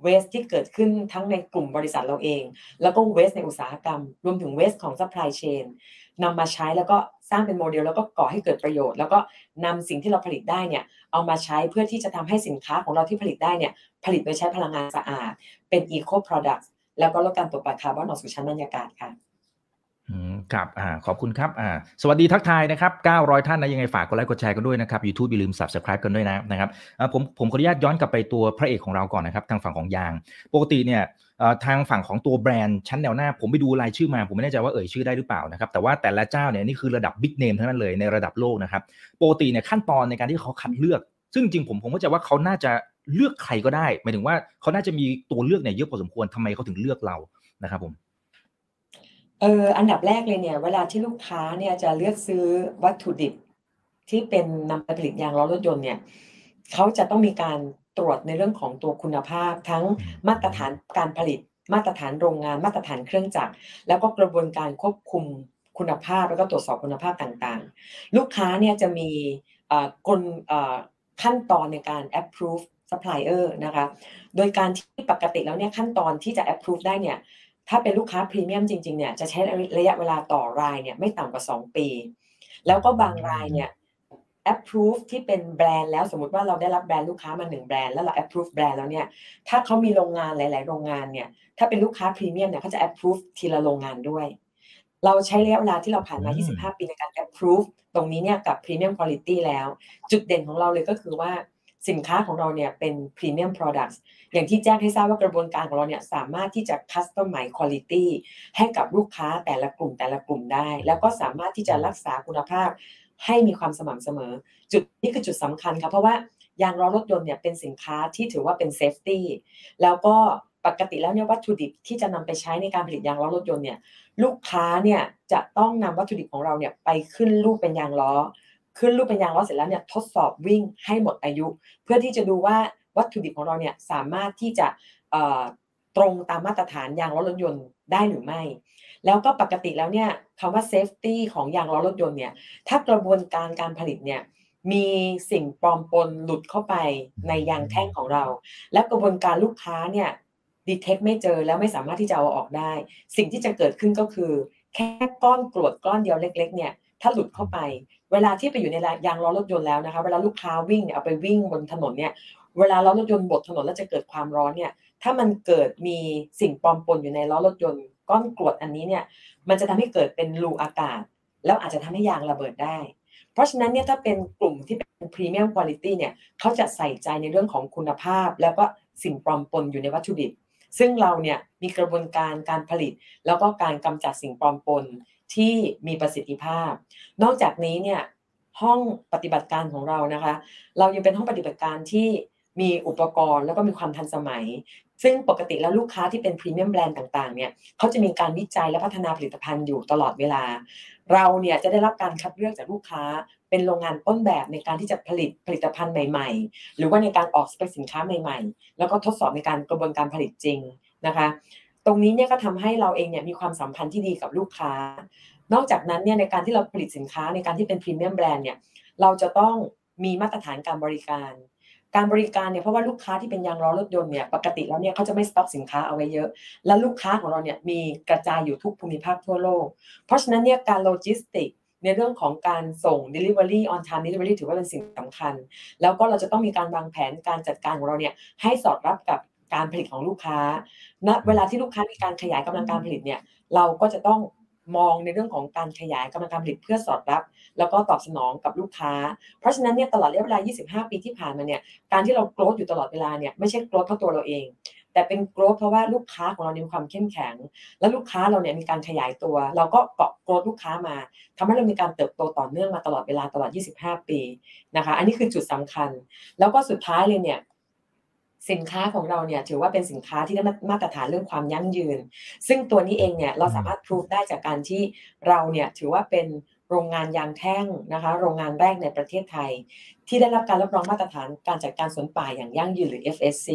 waste ที่เกิดขึ้นทั้งในกลุ่มบริษัทเราเอง แล้วก็ waste ในอุตสาหกรรม รวมถึง waste ของ supply chain นำมาใช้แล้วก็ สร้างเป็นโมเดลแล้วก็ก่อให้เกิดประโยชน์ แล้วก็นำสิ่งที่เราผลิตได้เนี่ยเอามาใช้เพื่อที่จะทำให้สินค้าของเราที่ผลิตได้เนี่ยผลิตโดยใช้พลังงานสะอาด เป็น eco product แล้วก็ลดการปลดปล่อยคาร์บอนออกสู่ชั้นบรรยากาศค่ะครับอ่าขอบคุณครับอ่าสวัสดีทักทายนะครับ 900 ท่านนะยังไงฝากกดไลค์กดแชร์กันด้วยนะครับ YouTube อย่าลืม Subscribe กันด้วยนะนะครับผมผมขออนุญาตย้อนกลับไปตัวพระเอกของเราก่อนนะครับ ทางฝั่งของยาง ปกติเนี่ย ทางฝั่งของตัวแบรนด์ชั้นแนวหน้า ผมไปดูรายชื่อมา ผมไม่แน่ใจว่าเอ่ยชื่อได้หรือเปล่านะครับ แต่ว่าแต่ละเจ้าเนี่ยนี่คือระดับบิ๊กเนมทั้งนั้นเลยในระดับโลกนะครับปกติเนี่ยขั้นตอนในการที่เขาคัดเลือก ซึ่งจริงผมผมก็จะว่าเขาน่าจะเลือกใครก็ได้หมายถึงว่าเขาน่าจะมีตัวเลือกเนี่ยเยอะพอสมควรทำไมเขาถึงเลือกเรานะครับผมเอออันดับแรกเลยเนี่ย เวลาที่ลูกค้าเนี่ยจะเลือกซื้อวัตถุดิบที่เป็นนำไปผลิตยางล้อรถยนต์เนี่ยเขาจะต้องมีการ ตรวจในเรื่องของตัวคุณภาพ ทั้งมาตรฐานการผลิต มาตรฐานโรงงาน มาตรฐานเครื่องจักร แล้วก็กระบวนการควบคุมคุณภาพ แล้วก็ตรวจสอบคุณภาพต่างๆ ลูกค้าเนี่ยจะมีกลขั้นตอนในการ approve supplier นะคะ โดยการที่ปกติแล้วเนี่ยขั้นตอนที่จะ approve ได้เนี่ย ถ้าเป็นลูกค้าพรีเมียมจริงๆเนี่ยจะใช้ระยะเวลาต่อรายเนี่ยไม่ต่ำกว่า 2 ปี แล้วก็บางรายเนี่ย approve ที่เป็นแบรนด์แล้วสมมติว่าเราได้รับแบรนด์ลูกค้ามาหนึ่งแบรนด์แล้วเรา approve แบรนด์แล้วเนี่ยถ้าเขามีโรงงานหลาย ๆ โรงงานเนี่ยถ้าเป็นลูกค้าพรีเมียมเนี่ยเขาจะ approve ทีละโรงงานด้วย เราใช้ระยะเวลาที่เราผ่านมา 25 ปีในการ approve ตรงนี้เนี่ยกับ premium quality แล้ว จุดเด่นของเราเลยก็คือว่าสินค้าของเราเนี่ยเป็น premium products อย่างที่แจ้งให้ทราบว่ากระบวนการของเราเนี่ยสามารถที่จะ customize quality ให้กับลูกค้าแต่ละกลุ่มแต่ละกลุ่มได้ แล้วก็สามารถที่จะรักษาคุณภาพ ให้มีความสม่ำเสมอ จุดนี้คือจุดสำคัญครับเพราะว่ายางล้อรถยนต์เนี่ยเป็นสินค้าที่ถือว่าเป็น safety แล้วก็ปกติแล้วเนี่ยวัตถุดิบที่จะนำไปใช้ในการผลิตยางล้อรถยนต์เนี่ยลูกค้าเนี่ยจะต้องนำวัตถุดิบของเราเนี่ยไปขึ้นรูปเป็นยางล้อ ขึ้นรูปเป็นยางล้อเสร็จแล้วเนี่ยทดสอบวิ่งให้หมดอายุ เพื่อที่จะดูว่าวัตถุดิบของเราเนี่ยสามารถที่จะตรงตามมาตรฐานยางล้อรถยนต์ได้หรือไม่ แล้วก็ปกติแล้วเนี่ยคำว่า safety ของยางล้อรถยนต์เนี่ยถ้ากระบวนการการผลิตเนี่ยมีสิ่งปลอมปนหลุดเข้าไปในยางแท่งของเรา และกระบวนการลูกค้าเนี่ยดีเทคไม่เจอแล้วไม่สามารถที่จะเอาออกได้ สิ่งที่จะเกิดขึ้นก็คือ แค่ก้อนกรวดก้อนเดียวเล็ก ๆ เนี่ยถ้าหลุดเข้าไป เวลาที่ไปอยู่ในยางล้อรถยนต์แล้วนะคะ เวลาลูกค้าวิ่งเนี่ยเอาไปวิ่งบนถนนเนี่ยเวลาล้อรถยนต์บดถนนแล้วจะเกิดความร้อนเนี่ยถ้ามันเกิดมีสิ่งปลอมปนอยู่ในล้อรถยนต์ ก้อนกรวดอันนี้เนี่ยมันจะทำให้เกิดเป็นรูอากาศ แล้วอาจจะทำให้ยางระเบิดได้ เพราะฉะนั้นเนี่ยถ้าเป็นกลุ่มที่เป็นพรีเมียมคุณภาพเนี่ยเขาจะใส่ใจในเรื่องของคุณภาพ แล้วก็สิ่งปลอมปนอยู่ในวัตถุดิบ ซึ่งเราเนี่ยมีกระบวนการการผลิต แล้วก็การกำจัดสิ่งปลอมปนที่มีประสิทธิภาพ นอกจากนี้เนี่ยห้องปฏิบัติการของเรานะคะ เรายังเป็นห้องปฏิบัติการที่ มีอุปกรณ์แล้วก็มีความทันสมัย ซึ่งปกติแล้วลูกค้าที่เป็นพรีเมียมแบรนด์ต่างๆเนี่ยเขาจะมีการวิจัยและพัฒนาผลิตภัณฑ์อยู่ตลอดเวลา เราเนี่ยจะได้รับการคัดเลือกจากลูกค้า เป็นโรงงานต้นแบบในการที่จะผลิตผลิตภัณฑ์ใหม่ ๆ หรือว่าในการออกสเปคสินค้าใหม่ ๆ แล้วก็ทดสอบในการกระบวนการผลิตจริงนะคะตรงนี้เนี่ยก็ทำให้เราเองเนี่ยมีความสัมพันธ์ที่ดีกับลูกค้า นอกจากนั้นเนี่ยในการที่เราผลิตสินค้าในการที่เป็น premium brand เนี่ยเราจะต้องมีมาตรฐานการบริการ การบริการเนี่ยเพราะว่าลูกค้าที่เป็นยางล้อรถยนต์เนี่ยปกติแล้วเนี่ยเขาจะไม่สต็อกสินค้าเอาไว้เยอะ และลูกค้าของเราเนี่ยมีกระจายอยู่ทุกภูมิภาคทั่วโลก เพราะฉะนั้นเนี่ยการโลจิสติกในเรื่องของการส่ง Delivery on time Delivery ถือว่าเป็นสิ่งสำคัญ แล้วก็เราจะต้องมีการวางแผนการจัดการของเราเนี่ยให้สอดรับกับการผลิตของลูกค้าณเวลาที่ลูกค้ามีการขยายกำลังการผลิตเนี่ยเราก็จะต้อง มองในเรื่องของการขยายกำลังการผลิตเพื่อสอดรับ แล้วก็ตอบสนองกับลูกค้า เพราะฉะนั้นเนี่ยตลอดระยะเวลา 25 ปีที่ผ่านมาเนี่ยการที่เราโกรธอยู่ตลอดเวลาเนี่ยไม่ใช่โกรธเพราะตัวเราเอง แต่เป็นโกรธเพราะว่าลูกค้าของเรามีความเข้มแข็ง และลูกค้าเราเนี่ยมีการขยายตัว เราก็เกาะโกรธลูกค้ามาทำให้เรามีการเติบโตต่อเนื่องมาตลอดเวลาตลอด 25 ปีนะคะ อันนี้คือจุดสำคัญ แล้วก็สุดท้ายเลยเนี่ย สินค้าของเราเนี่ยถือว่าเป็นสินค้าที่ได้มาตรฐานเรื่องความยั่งยืน ซึ่งตัวนี้เองเนี่ยเราสามารถพิสูจได้จากการที่เราเนี่ยถือว่าเป็นโรงงานยางแท่งนะคะ โรงงานแรกในประเทศไทย ที่ได้รับการรับรองมาตรฐานการจัดการสวนป่าอย่างยั่งยืนหรือ FSC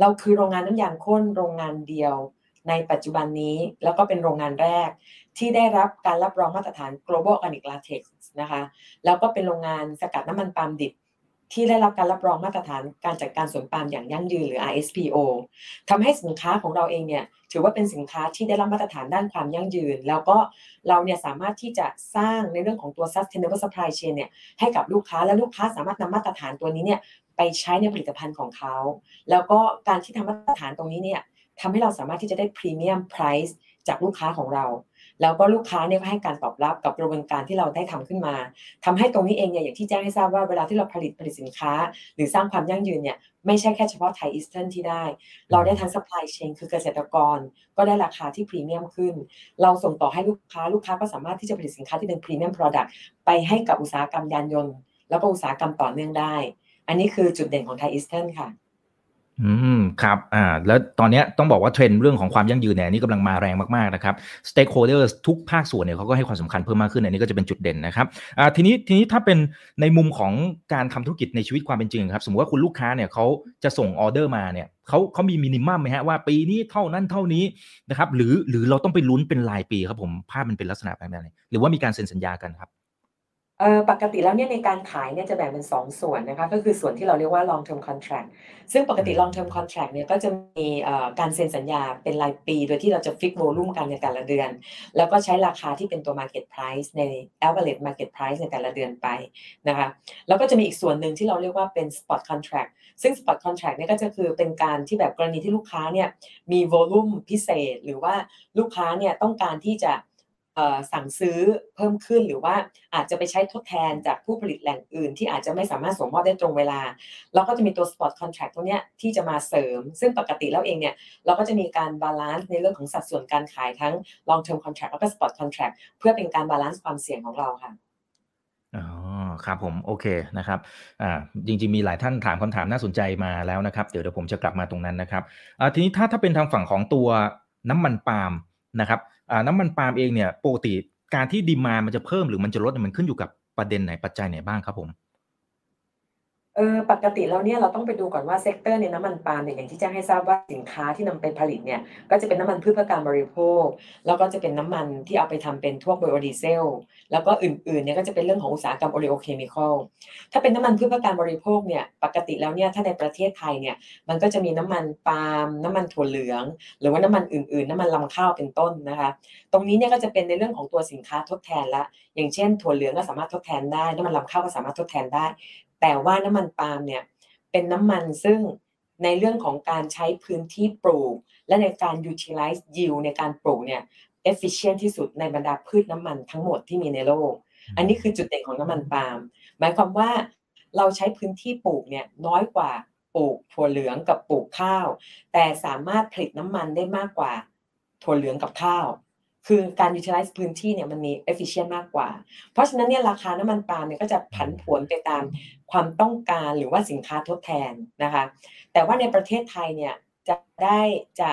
เราคือโรงงานน้ำยางข้นโรงงานเดียว ในปัจจุบันนี้แล้วก็เป็นโรงงานแรก ที่ได้รับการรับรองมาตรฐาน Global Organic Latex นะคะ แล้วก็เป็นโรงงานสกัดน้ำมันปาล์มดิบ ที่ได้รับการรับรองมาตรฐานการจัดการสวนปาล์มอย่างยั่งยืนหรือ RSPO ทำให้สินค้าของเราเองเนี่ยถือว่าเป็นสินค้าที่ได้รับมาตรฐานด้านความยั่งยืน แล้วก็เราเนี่ยสามารถที่จะสร้างในเรื่องของตัว sustainable supply chain เนี่ยให้กับลูกค้าและลูกค้าสามารถนำมาตรฐานตัวนี้เนี่ยไปใช้ในผลิตภัณฑ์ของเขา แล้วก็การที่ทำมาตรฐานตรงนี้เนี่ยทำให้เราสามารถที่จะได้พรีเมียมไพรซ์จากลูกค้าของเรา แล้วก็ลูกค้าเนี่ยก็ให้การตอบรับกับกระบวนการที่เราได้ทำขึ้นมาทำให้ตรงนี้เองเนี่ยอย่างที่แจ้งให้ทราบว่าเวลาที่เราผลิตผลิตสินค้า หรือสร้างความยั่งยืนเนี่ยไม่ใช่แค่เฉพาะไทยอีสเทิร์นที่ได้ เราได้ทั้ง supply chain คือเกษตรกร ก็ได้ราคาที่พรีเมียมขึ้น เราส่งต่อให้ลูกค้าลูกค้าก็สามารถที่จะผลิตสินค้าที่เป็นพรีเมียม product ไปให้กับอุตสาหกรรมยานยนต์ แล้วก็อุตสาหกรรมต่อเนื่องได้ อันนี้คือจุดเด่นของไทยอีสเทิร์นค่ะ อืมครับอ่าแล้วตอนนี้ต้องบอกว่าเทรนด์เรื่องของความยั่งยืนเนี่ยนี่กำลังมาแรงมากๆนะครับ stakeholders ทุกภาคส่วนเนี่ยเขาก็ให้ความสำคัญเพิ่มมากขึ้นอันนี้ก็จะเป็นจุดเด่นนะครับอ่าทีนี้ทีนี้ถ้าเป็นในมุมของการทำธุรกิจในชีวิตความเป็นจริงครับ สมมติว่าคุณลูกค้าเนี่ยเขาจะส่งออเดอร์มาเนี่ยเขาเขามีมินิมัมไหมฮะว่าปีนี้เท่านั้นเท่านี้นะครับหรือหรือเราต้องไปลุ้นเป็นรายปีครับผมภาพมันเป็นลักษณะแบบไหนหรือว่ามีการเซ็นสัญญากันครับ เอ่อปกติแล้วเนี่ยในการขายเนี่ยจะแบ่งเป็น 2 ส่วนนะคะก็คือส่วนที่เราเรียกว่า long term contract ซึ่งปกติ long term contract เนี่ยก็จะมีเอ่อการเซ็นสัญญาเป็นรายปี โดยที่เราจะ fix volume กันในแต่ละเดือน แล้วก็ใช้ราคาที่เป็นตัว market price ใน average market price ในแต่ละเดือนไปนะคะแล้วก็จะมีอีกส่วนหนึ่งที่เราเรียกว่าเป็น spot contract ซึ่ง spot contract เนี่ยก็จะคือเป็นการที่แบบกรณีที่ลูกค้าเนี่ยมี volume พิเศษ หรือว่าลูกค้าเนี่ยต้องการที่จะเอ่อ สั่งซื้อเพิ่มขึ้นหรือว่าอาจจะไปใช้ทดแทนจากผู้ผลิตแหล่งอื่น ที่อาจจะไม่สามารถส่งมอบได้ตรงเวลา เราก็จะมีตัว spot contract ตัวเนี้ยที่จะมาเสริม ซึ่งปกติแล้วเองเนี่ยเราก็จะมีการ balance ในเรื่องของสัดส่วนการขายทั้ง long term contract แล้วก็ spot contract เพื่อเป็นการ balance ความเสี่ยงของเราค่ะอ๋อครับผมโอเคนะครับอ่าจริงๆมีหลายท่านถามคำถามน่าสนใจมาแล้วนะครับเดี๋ยวเดี๋ยวผมจะกลับมาตรงนั้นนะครับอ่าทีนี้ถ้าถ้าเป็นทางฝั่งของตัวน้ำมันปาล์มนะครับ น้ำมันปาล์มเองเนี่ยปกติการที่ demand มันจะเพิ่มหรือมันจะลดมันขึ้นอยู่กับประเด็นไหนปัจจัยไหนบ้างครับผม เออปกติแล้วเนี่ยเราต้องไปดูก่อนว่า sector ในน้ำมันปาล์มเนี่ยอย่างที่แจ้งให้ทราบว่าสินค้าที่นำไปผลิตเนี่ยก็จะเป็นน้ำมันพืชเพื่อการบริโภค แล้วก็จะเป็นน้ำมันที่เอาไปทำเป็นพวกไบโอดีเซลแล้วก็อื่นๆเนี่ยก็จะเป็นเรื่องของอุตสาหกรรม oleochemical ถ้าเป็นน้ำมันพืชเพื่อการบริโภคเนี่ยปกติแล้วเนี่ยถ้าในประเทศไทยเนี่ยมันก็จะมีน้ำมันปาล์มน้ำมันถั่วเหลือง หรือว่าน้ำมันอื่นๆ น้ำมันรำข้าวเป็นต้นนะคะตรงนี้เนี่ยก็จะเป็นในเรื่องของตัวสินค้าทดแทนละอย่างเช่นถั่วเหลืองก็สามารถทดแทนได้น้ำมันลำข้าวก็สามารถทดแทนได้ แต่ว่าน้ำมันปาล์มเนี่ยเป็นน้ำมันซึ่งในเรื่องของการใช้พื้นที่ปลูก และในการ utilize yield ในการปลูกเนี่ย efficient ที่สุดในบรรดาพืชน้ำมันทั้งหมดที่มีในโลก อันนี้คือจุดเด่นของน้ำมันปาล์มหมายความว่าเราใช้พื้นที่ปลูกเนี่ยน้อยกว่าปลูกถั่วเหลืองกับปลูกข้าว แต่สามารถผลิตน้ำมันได้มากกว่าถั่วเหลืองกับข้าว คือการ utilize พื้นที่เนี่ยมันมี efficient มากกว่า เพราะฉะนั้นเนี่ยราคาน้ำมันปาล์มเนี่ยก็จะผันผวนไปตาม ความต้องการหรือว่าสินค้าทดแทนนะคะ แต่ว่าในประเทศไทยเนี่ยจะได้จะ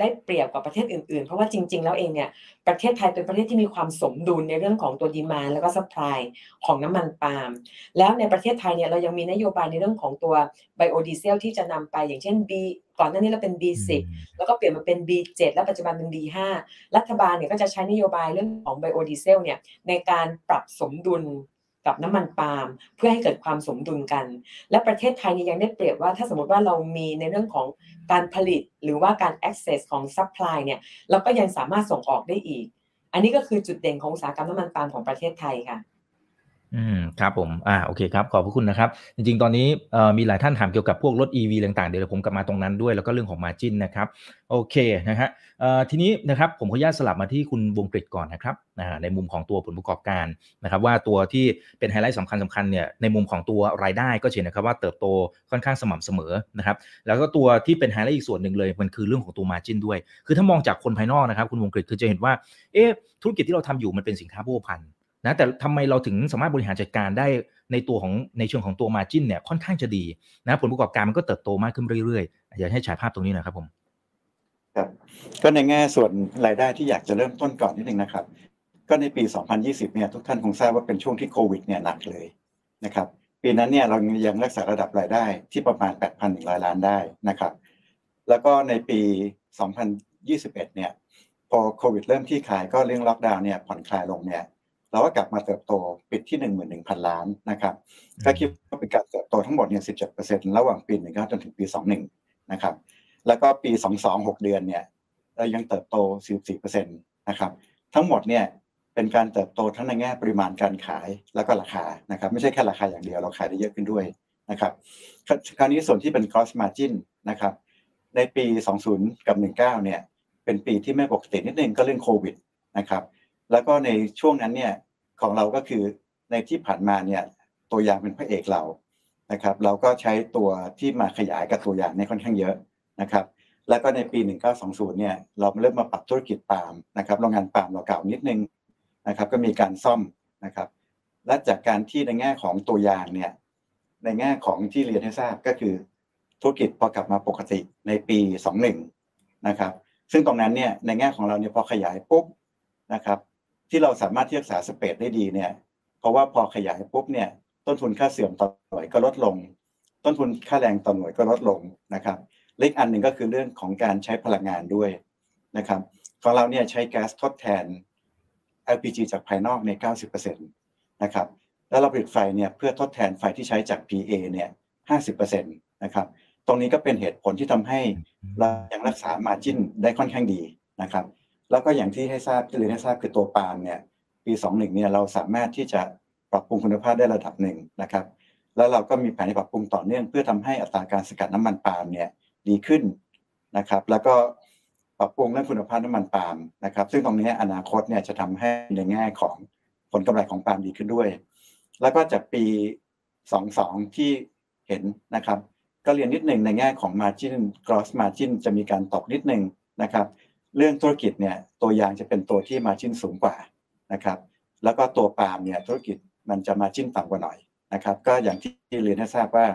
ได้เปรียบกว่าประเทศอื่น ๆ เพราะว่าจริง ๆ แล้วเองเนี่ยประเทศไทยเป็นประเทศที่มีความสมดุลในเรื่องของตัวดีมานแล้วก็ supply ของน้ำมันปาล์มแล้วในประเทศไทยเนี่ยเรายังมีนโยบายในเรื่องของตัวไบโอดีเซลที่จะนำไปอย่างเช่น B ก่อนหน้านี้เราเป็น B10 แล้วก็เปลี่ยนมาเป็น B7 และปัจจุบันเป็น B5 รัฐบาลเนี่ยก็จะใช้นโยบายเรื่องของไบโอดีเซลเนี่ยในการปรับสมดุล กับน้ำมันปาล์มเพื่อให้เกิดความสมดุลกัน และประเทศไทยเนี่ยยังได้เปรียบว่าถ้าสมมติว่าเรามีในเรื่องของการผลิตหรือว่าการ excess ของ supply เนี่ยเราก็ยังสามารถส่งออกได้อีก อันนี้ก็คือจุดเด่นของอุตสาหกรรมน้ำมันปาล์มของประเทศไทยค่ะ อืมครับผมอ่าโอเคครับขอบพระคุณนะครับ จริงๆ ตอนนี้เอ่อมีหลายท่านถามเกี่ยวกับพวกรถ EV ต่างๆ เดี๋ยวผมกลับมาตรงนั้นด้วยแล้วก็เรื่องของ Margin นะครับโอเคนะฮะเอ่อทีนี้นะครับผมขออนุญาตสลับมาที่คุณวงกฤษก่อนนะครับอ่าในมุมของตัวผลประกอบการนะครับว่าตัวที่เป็นไฮไลท์สำคัญสำคัญเนี่ยในมุมของตัวรายได้ก็เห็นนะครับว่าเติบโตค่อนข้างสม่ำเสมอนะครับแล้วก็ตัวที่เป็นไฮไลท์อีกส่วนหนึ่งเลยมันคือเรื่องของตัว Margin ด้วย คือถ้ามองจากคนภายนอกนะครับคุณวงกฤษคือจะเห็นว่าเอ๊ะธุรกิจที่เราทำอยู่มันเป็นสินค้าโภคภัณฑ์ นะแต่ทำไมเราถึงสามารถบริหารจัดการได้ในตัวของในเชิงของตัว Margin เนี่ยค่อนข้างจะดีนะผลประกอบการมันก็เติบโตมากขึ้นเรื่อยๆอยากให้ฉายภาพตรงนี้หนะครับผมครับก็ในแง่ส่วนรายได้ที่อยากจะเริ่มต้นก่อนนิดนึงนะครับ ก็ในปี 2020 เนี่ยทุกท่านคงทราบว่าเป็นช่วงที่โควิดเนี่ยหนักเลยนะครับปีนั้นเนี่ยเรายังรักษาระดับรายได้ที่ประมาณ 8,100 ล้านได้นะครับ แล้วก็ในปี 2021 เนี่ยพอโควิดเริ่มที่คลายก็เรื่องล็อกดาวน์เนี่ยผ่อนคลายลงเนี่ย เราก็กลับมาเติบโตปิดที่ 11,000 ล้านนะครับก็คิดว่าเป็นการเติบโตทั้งหมดเนี่ย 17%ระหว่างปี 19 จนถึงปี 21 นะครับ แล้วก็ปี 22 6 เดือนเนี่ยเรายังเติบโต44%นะครับ ทั้งหมดเนี่ยเป็นการเติบโตทั้งในแง่ปริมาณการขายแล้วก็ราคานะครับ ไม่ใช่แค่ราคาอย่างเดียวเราขายได้เยอะขึ้นด้วยนะครับ คราวนี้ส่วนที่เป็น cross margin นะครับ ในปี 20 กับ 19 เนี่ย เป็นปีที่ไม่ปกตินิดนึงก็เรื่องโควิดนะครับ แล้วก็ในช่วงนั้นเนี่ยของเราก็คือในที่ผ่านมาเนี่ยตัวอย่างเป็นพระเอกเรานะครับ เราก็ใช้ตัวที่มาขยายกับตัวอย่างในค่อนข้างเยอะนะครับ แล้วก็ในปี 1920 เนี่ยเราเริ่มมาปรับธุรกิจปาล์มนะครับโรงงานปาล์มเราเก่านิดนึงนะครับ ก็มีการซ่อมนะครับ และจากการที่ในแง่ของตัวอย่างเนี่ยในแง่ของที่เรียนให้ทราบก็คือธุรกิจพอกลับมาปกติในปี 21 นะครับ ซึ่งตรงนั้นเนี่ยในแง่ของเราเนี่ยพอขยายปุ๊บนะครับ ที่เราสามารถที่รักษาสเปดได้ดีเนี่ย เพราะว่าพอขยายปุ๊บเนี่ย ต้นทุนค่าเสื่อมต่อหน่วยก็ลดลง ต้นทุนค่าแรงต่อหน่วยก็ลดลงนะครับเล็กอันหนึ่งก็คือเรื่องของการใช้พลังงานด้วยนะครับของเราเนี่ยใช้แก๊สทดแทน LPG จากภายนอกใน 90%นะครับ แล้วเราผลิตไฟเนี่ยเพื่อทดแทนไฟที่ใช้จาก PA เนี่ย 50%นะครับ ตรงนี้ก็เป็นเหตุผลที่ทำให้เรายังรักษา margin ได้ค่อนข้างดีนะครับ แล้วก็อย่างที่ให้ทราบที่เรียนให้ทราบคือตัวปาล์มเนี่ยปี 21เนี่ยเราสามารถที่จะปรับปรุงคุณภาพได้ระดับหนึ่งนะครับ แล้วเราก็มีแผนปรับปรุงต่อเนื่อง เพื่อทำให้อัตราการสกัดน้ำมันปาล์มเนี่ยดีขึ้นนะครับ แล้วก็ปรับปรุงเรื่องคุณภาพน้ำมันปาล์มนะครับ ซึ่งตรงนี้อนาคตเนี่ยจะทำให้ในแง่ของผลกำไรของปาล์มดีขึ้นด้วย แล้วก็จากปี 22 ที่เห็นนะครับ ก็เรียนนิดหนึ่งในแง่ของ margin gross margin จะมีการตกนิดหนึ่งนะครับ เรื่องธุรกิจเนี่ยตัวยางจะเป็นตัวที่ margin สูงกว่านะครับแล้วก็ตัวปาล์มเนี่ยธุรกิจมันจะมาจิ้นต่ำกว่าหน่อยนะครับก็อย่างที่เรียนให้ทราบว่า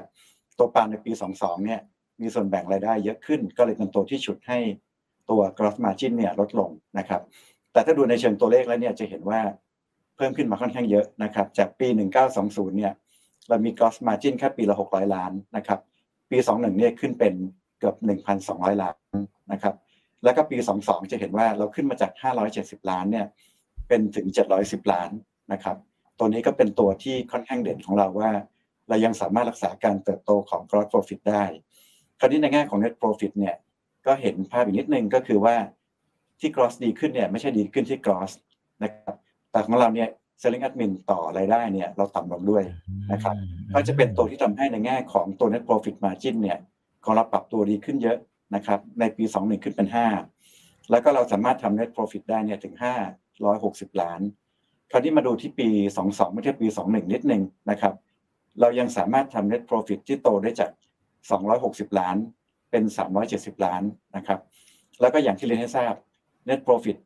ตัวปาล์มในปี 22เนี่ยมีส่วนแบ่งรายได้เยอะขึ้น ก็เลยเป็นตัวที่ฉุดให้ตัว gross margin เนี่ยลดลงนะครับแต่ถ้าดูในเชิงตัวเลขแล้วเนี่ยจะเห็นว่าเพิ่มขึ้นมาค่อนข้างเยอะนะครับจากปี 1920เนี่ยเรามี gross margin แค่ปีละ 600 ล้านนะครับปี 21เนี่ยขึ้นเป็นเกือบ 1,200 ล้านนะครับ แล้วก็ปี 22 จะเห็นว่าเราขึ้นมาจาก 570 ล้านเนี่ยเป็นถึง 710 ล้านนะครับ ตัวนี้ก็เป็นตัวที่ค่อนข้างเด่นของเราว่า เรายังสามารถรักษาการเติบโตของ gross profit ได้ คราวนี้ในแง่ของ net profit เนี่ยก็เห็นภาพอีกนิดนึงก็คือว่าที่ gross ดีขึ้นเนี่ยไม่ใช่ดีขึ้นที่ gross นะครับแต่ของเราเนี่ย selling admin ต่อรายได้เนี่ยเราต่ำลงด้วยนะครับก็จะเป็นตัวที่ทำให้ในแง่ของตัว net profit margin เนี่ยของเราปรับตัวดีขึ้นเยอะ นะครับในปี 21 ขึ้นเป็น 5 แล้วก็เราสามารถทำ net profit ได้เนี่ยถึง 560 ล้าน คราวนี้มาดูที่ปี 22 ไม่ใช่ปี 21 นิดนึงนะครับเรายังสามารถทำ net profit ที่โตได้จาก 260 ล้านเป็น 370 ล้านนะครับแล้วก็อย่างที่เรียนให้ทราบ net profit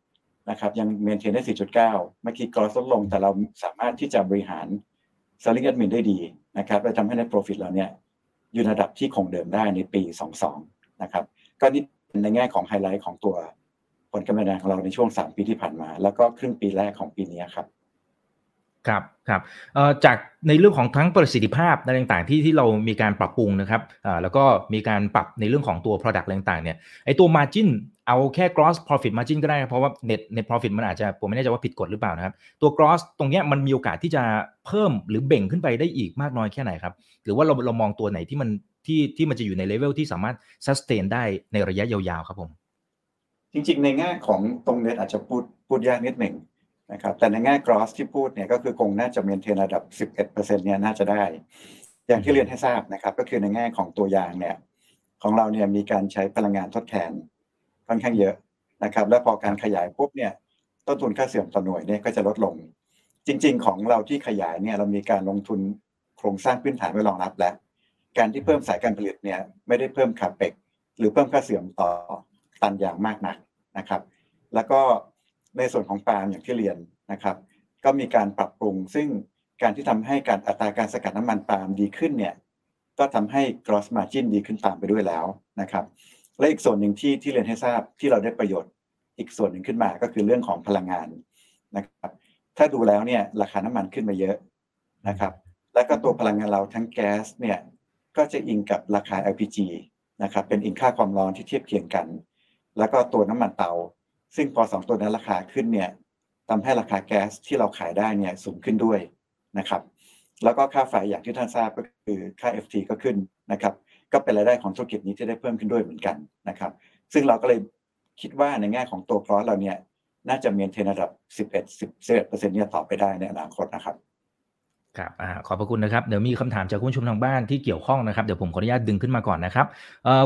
นะครับยังเมนเทนได้ 4.9 เมื่อกี้ gross ลดลงแต่เราสามารถที่จะบริหาร selling admin ได้ดีนะครับและทำให้ net profit เราเนี่ยอยู่ระดับที่คงเดิมได้ในปี 22 นะครับ ก็นี่เป็นในแง่ของไฮไลท์ของตัวผลกำไรของเราในช่วง 3 ปีที่ผ่านมา แล้วก็ครึ่งปีแรกของปีนี้ครับครับครับเอ่อจากในเรื่องของทั้งประสิทธิภาพอะต่างๆที่ที่เรามีการปรับปรุงนะครับอ่าแล้วก็มีการปรับในเรื่องของตัว product ต่างๆเนี่ยไอตัว margin เอาแค่ gross profit margin ก็ได้ เพราะว่า net net profit มันอาจจะผมไม่แน่ใจว่าผิดกฎหรือเปล่านะครับ ตัว gross ตรงเนี้ยมันมีโอกาสที่จะเพิ่มหรือเบ่งขึ้นไปได้อีกมากน้อยแค่ไหนครับ หรือว่าเราเรามองตัวไหนที่มัน ที่ที่มันจะอยู่ในเลเวลที่สามารถ sustain ได้ในระยะยาวๆครับผม จริงๆ ในแง่ของตรงเน็ตอาจจะพูดพูดยากนิดหนึ่งนะครับแต่ในแง่ gross ที่พูดเนี่ยก็คือคงน่าจะ maintain ระดับ 11%เนี่ยน่าจะได้ อย่างที่เรียนให้ทราบนะครับ ก็คือในแง่ของตัวยางเนี่ยของเราเนี่ยมีการใช้พลังงานทดแทนค่อนข้างเยอะนะครับ แล้วพอการขยายปุ๊บเนี่ยต้นทุนค่าเสื่อมต่อหน่วยเนี่ยก็จะลดลง จริง ๆ ของเราที่ขยายเนี่ยเรามีการลงทุนโครงสร้างพื้นฐานไว้รองรับแล้ว การที่เพิ่มสายการผลิตเนี่ยไม่ได้เพิ่มคาเปกหรือเพิ่มค่าเสื่อมต่อตันอย่างมากนักนะครับ แล้วก็ในส่วนของปาล์มอย่างที่เรียนนะครับ ก็มีการปรับปรุง ซึ่งการที่ทำให้การอัตราการสกัดน้ำมันปาล์มดีขึ้นเนี่ยก็ทำให้ gross margin ดีขึ้นตามไปด้วยแล้วนะครับ และอีกส่วนหนึ่งที่ที่เรียนให้ทราบที่เราได้ประโยชน์อีกส่วนหนึ่งขึ้นมาก็คือเรื่องของพลังงานนะครับ ถ้าดูแล้วเนี่ยราคาน้ำมันขึ้นมาเยอะนะครับ แล้วก็ตัวพลังงานเราทั้งแก๊สเนี่ย ก็จะอิงกับราคา LPG นะครับเป็นอิงค่าความร้อนที่เทียบเคียงกัน แล้วก็ตัวน้ำมันเตา ซึ่งพอสองตัวนั้นราคาขึ้นเนี่ยทำให้ราคาแก๊สที่เราขายได้เนี่ยสูงขึ้นด้วยนะครับ แล้วก็ค่าไฟอย่างที่ท่านทราบก็คือค่า FT ก็ขึ้นนะครับ ก็เป็นรายได้ของธุรกิจนี้ที่ได้เพิ่มขึ้นด้วยเหมือนกันนะครับ ซึ่งเราก็เลยคิดว่าในแง่ของตัวครอสเราเนี่ยน่าจะเมนเทนระดับ 11 11เปอร์เซ็นต์เนี่ยต่อไปได้ในอนาคตนะครับ ครับอขอบพระคุณนะครับ เดี๋ยวมีคำถามจากคุณผู้ชมทางบ้านที่เกี่ยวข้องนะครับ เดี๋ยวผมขออนุญาตดึงขึ้นมาก่อนนะครับ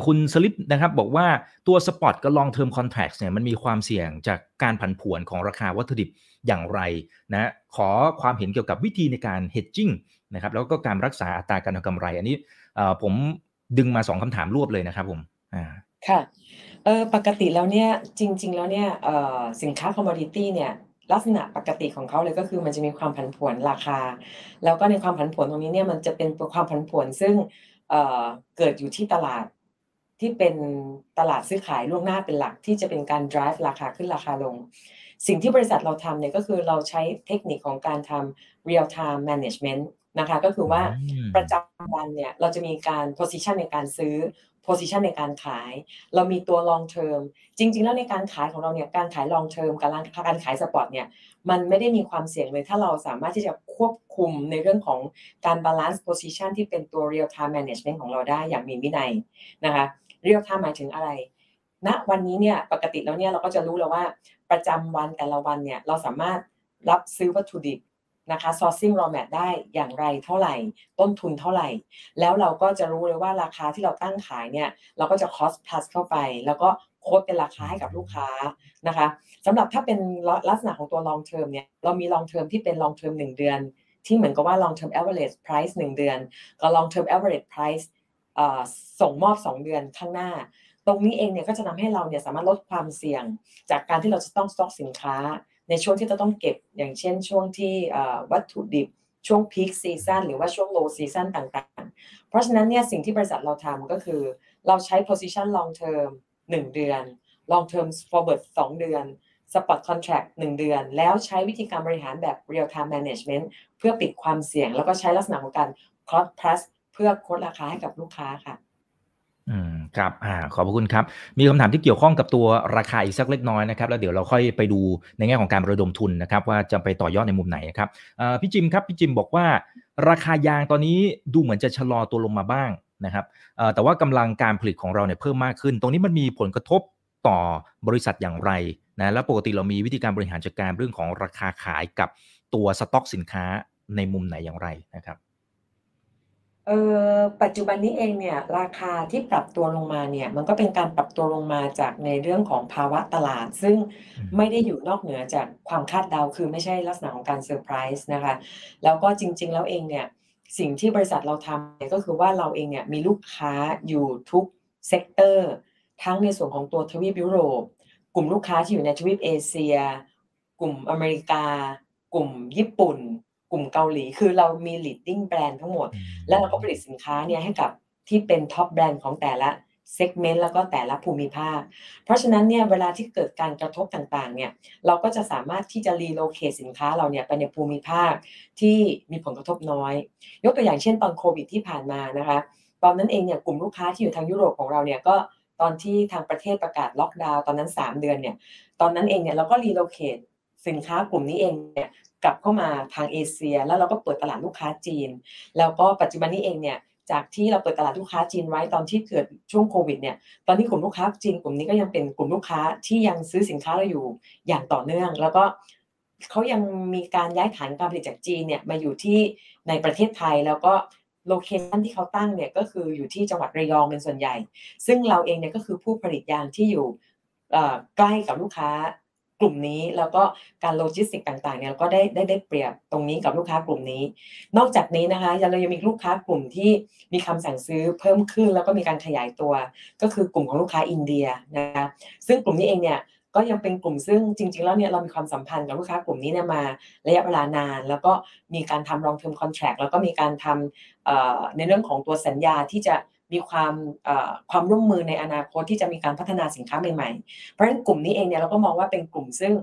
คุณสลิปนะครับบอกว่าตัวสปอตกับ long term contracts เนี่ยมันมีความเสี่ยงจากการผันผวนของราคาวัตถุดิบอย่างไรนะขอความเห็นเกี่ยวกับวิธีในการ hedging นะครับแล้วก็การรักษาอัตราการทำกำไร อันนี้ผมดึงมาสองคำถามรวบเลยนะครับผมค่ะปกติแล้วเนี่ยจริง ๆ แล้วเนี่ยสินค้าคอมม o ดิตี้เนี่ย ลักษณะปกติของเขาเลยก็คือมันจะมีความผันผวนราคา แล้วก็ในความผันผวนตรงนี้เนี่ยมันจะเป็นความผันผวนซึ่งเอ่อเกิดอยู่ที่ตลาดที่เป็นตลาดซื้อขายล่วงหน้าเป็นหลักที่จะเป็นการ drive ราคาขึ้นราคาลง สิ่งที่บริษัทเราทำเนี่ยก็คือเราใช้เทคนิคของการทำ real time management นะคะก็คือว่าอืมประจำวันเนี่ยเราจะมีการ position ในการซื้อ position ในการขาย เรามีตัว long term จริง ๆ แล้วในการขายของเราเนี่ยการขาย long term กับการขายสปอตเนี่ยมันไม่ได้มีความเสี่ยงเลย ถ้าเราสามารถที่จะควบคุมในเรื่องของการ balance position ที่เป็นตัว real time management ของเราได้อย่างมีวินัยนะคะ real time หมายถึงอะไรณวันนี้เนี่ยปกติแล้วเนี่ยเราก็จะรู้แล้วว่าประจำวันแต่ละวันเนี่ยเราสามารถรับซื้อวัตถุดิบ นะคะ sourcing raw mat ได้อย่างไรเท่าไหร่ ต้นทุนเท่าไหร่ แล้วเราก็จะรู้เลยว่าราคาที่เราตั้งขายเนี่ย เราก็จะ cost plus เข้าไป แล้วก็โค้ดเป็นราคาให้กับลูกค้านะคะสำหรับถ้าเป็นลักษณะของตัว long term เนี่ย เรามี long term ที่เป็น long term 1 เดือน ที่เหมือนกับว่า long term average price 1 เดือนกับ long term average price ส่งมอบ 2 เดือนข้างหน้า ตรงนี้เองเนี่ยก็จะทำให้เราเนี่ยสามารถลดความเสี่ยง จากการที่เราจะต้องสต็อกสินค้า ในช่วงที่จะต้องเก็บอย่างเช่นช่วงที่วัตถุดิบช่วง peak season หรือว่าช่วง low season ต่างๆ เพราะฉะนั้นเนี่ยสิ่งที่บริษัทเราทำก็คือ เราใช้ position long term 1 เดือน long term forward 2 เดือน spot contract 1 เดือน แล้วใช้วิธีการบริหารแบบ real time management เพื่อปิดความเสี่ยง แล้วก็ใช้ลักษณะของการ cost plus เพื่อลดราคาให้กับลูกค้าค่ะ อืมครับอ่าขอบพระคุณครับ มีคำถามที่เกี่ยวข้องกับตัวราคาอีกสักเล็กน้อยนะครับ แล้วเดี๋ยวเราค่อยไปดูในแง่ของการระดมทุนนะครับ ว่าจะไปต่อยอดในมุมไหนครับอ่าพี่จิมครับพี่จิมบอกว่า ราคายางตอนนี้ดูเหมือนจะชะลอตัวลงมาบ้างนะครับเอ่อแต่ว่ากำลังการผลิตของเราเนี่ยเพิ่มมากขึ้น ตรงนี้มันมีผลกระทบต่อบริษัทอย่างไรนะแล้วปกติเรามีวิธีการบริหารจัดการเรื่องของราคาขายกับตัวสต็อกสินค้าในมุมไหนอย่างไรนะครับ เออปัจจุบันนี้เองเนี่ยราคาที่ปรับตัวลงมาเนี่ยมันก็เป็นการปรับตัวลงมาจากในเรื่องของภาวะตลาด ซึ่งไม่ได้อยู่นอกเหนือจากความคาดเดาคือไม่ใช่ลักษณะของการเซอร์ไพรส์นะคะแล้วก็จริง ๆ แล้วเองเนี่ยสิ่งที่บริษัทเราทำเนี่ยก็คือว่าเราเองเนี่ยมีลูกค้าอยู่ทุก sector ทั้งในส่วนของตัวทวีปยุโรป กลุ่มลูกค้าที่อยู่ในทวีปเอเชีย กลุ่มอเมริกา กลุ่มญี่ปุ่น กลุ่มเกาหลี คือเรามี leading brand ทั้งหมด แล้วเราก็ผลิตสินค้าเนี่ยให้กับที่เป็น top brand ของแต่ละ segment แล้วก็แต่ละภูมิภาค เพราะฉะนั้นเนี่ยเวลาที่เกิดการกระทบต่างๆเนี่ยเราก็จะสามารถที่จะ relocate สินค้าเราเนี่ยไปในภูมิภาคที่มีผลกระทบน้อย ยกตัวอย่างเช่นตอนโควิดที่ผ่านมานะคะตอนนั้นเองเนี่ยกลุ่มลูกค้าที่อยู่ทางยุโรปของเราเนี่ยก็ตอนที่ทางประเทศประกาศล็อกดาวน์ตอนนั้น 3 เดือนเนี่ยตอนนั้นเองเนี่ยเราก็ relocate สินค้ากลุ่มนี้เองเนี่ยกลับเข้ามาทางเอเชีย แล้วเราก็เปิดตลาดลูกค้าจีน แล้วก็ปัจจุบันนี้เองเนี่ยจากที่เราเปิดตลาดลูกค้าจีนไว้ตอนที่เกิดช่วงโควิดเนี่ย ตอนนี้กลุ่มลูกค้าจีนกลุ่มนี้ก็ยังเป็นกลุ่มลูกค้าที่ยังซื้อสินค้าเราอยู่อย่างต่อเนื่อง แล้วก็เขายังมีการย้ายฐานการผลิตจากจีนเนี่ยมาอยู่ที่ในประเทศไทยแล้วก็location ที่เขาตั้งเนี่ยก็คืออยู่ที่จังหวัดระยองเป็นส่วนใหญ่ ซึ่งเราเองเนี่ยก็คือผู้ผลิตยางที่อยู่ใกล้กับลูกค้า กลุ่มนี้แล้วก็การโลจิสติกต่างๆเนี่ยเราก็ได้ได้ได้เปรียบตรงนี้กับลูกค้ากลุ่มนี้ นอกจากนี้นะคะยังเรายังมีลูกค้ากลุ่มที่มีคำสั่งซื้อเพิ่มขึ้น แล้วก็มีการขยายตัว ก็คือกลุ่มของลูกค้าอินเดียนะคะซึ่งกลุ่มนี้เองเนี่ยก็ยังเป็นกลุ่มซึ่งจริง ๆ แล้วเนี่ยเรามีความสัมพันธ์กับลูกค้ากลุ่มนี้เนี่ยมาระยะเวลานาน แล้วก็มีการทำ long term contract แล้วก็มีการทำในเรื่องของตัวสัญญาที่จะ มีความความร่วมมือในอนาคตที่จะมีการพัฒนาสินค้าใหม่ๆ เพราะฉะนั้นกลุ่มนี้เองเนี่ยเราก็มองว่าเป็นกลุ่มซึ่ง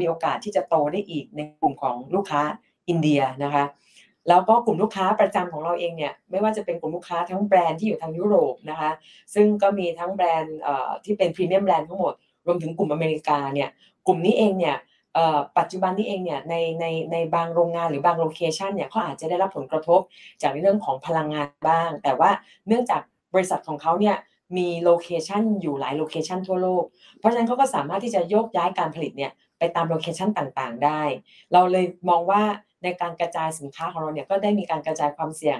มีโอกาสที่จะโตได้อีกในกลุ่มของลูกค้าอินเดียนะคะแล้วก็กลุ่มลูกค้าประจำของเราเองเนี่ยไม่ว่าจะเป็นกลุ่มลูกค้าทั้งแบรนด์ที่อยู่ทางยุโรปนะคะซึ่งก็มีทั้งแบรนด์ที่เป็นพรีเมียมแบรนด์ทั้งหมด รวมถึงกลุ่มอเมริกาเนี่ยกลุ่มนี้เองเนี่ย ปัจจุบันนี้เองเนี่ยในในในบางโรงงานหรือบาง location เนี่ยเขาอาจจะได้รับผลกระทบจากในเรื่องของพลังงานบ้าง แต่ว่าเนื่องจากบริษัทของเขาเนี่ยมี location อยู่หลาย location ทั่วโลก เพราะฉะนั้นเขาก็สามารถที่จะโยกย้ายการผลิตเนี่ยไปตาม location ต่างๆ ได้ เราเลยมองว่าในการกระจายสินค้าของเราเนี่ยก็ได้มีการกระจายความเสี่ยง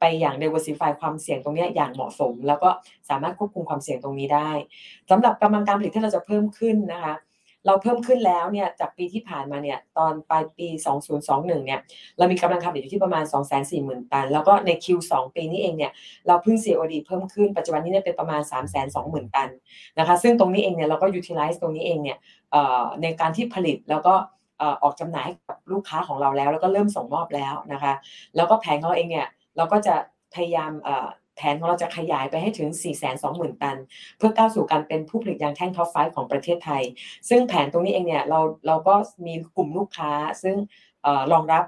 ไปอย่าง diversify ความเสี่ยงตรงนี้อย่างเหมาะสม แล้วก็สามารถควบคุมความเสี่ยงตรงนี้ได้สำหรับกำลังการผลิตที่เราจะเพิ่มขึ้นนะคะ เราเพิ่มขึ้นแล้วเนี่ยจากปีที่ผ่านมาเนี่ยตอนปลายปี 2021 เนี่ยเรามีกำลังการผลิตอยู่ที่ประมาณ 240,000 ตัน แล้วก็ใน Q2 ปีนี้เองเนี่ยเราเพิ่ง COD เพิ่มขึ้นปัจจุบันนี้เนี่ยเป็นประมาณ 320,000 ตันนะคะซึ่งตรงนี้เองเนี่ยเราก็ utilize ตรงนี้เองเนี่ยเอ่อในการที่ผลิตแล้วก็เอ่อออกจำหน่ายให้กับลูกค้าของเราแล้ว แล้วก็เริ่มส่งมอบแล้วนะคะ แล้วก็แผงของเราเองเนี่ยเราก็จะพยายามเอ่อ แผนของเราจะขยายไปให้ถึง 420,000 ตัน เพื่อก้าวสู่การเป็นผู้ผลิตยางแท่งท็อปไฟของประเทศไทย ซึ่งแผนตรงนี้เองเนี่ยเราเราก็มีกลุ่มลูกค้า ซึ่งออรองรับ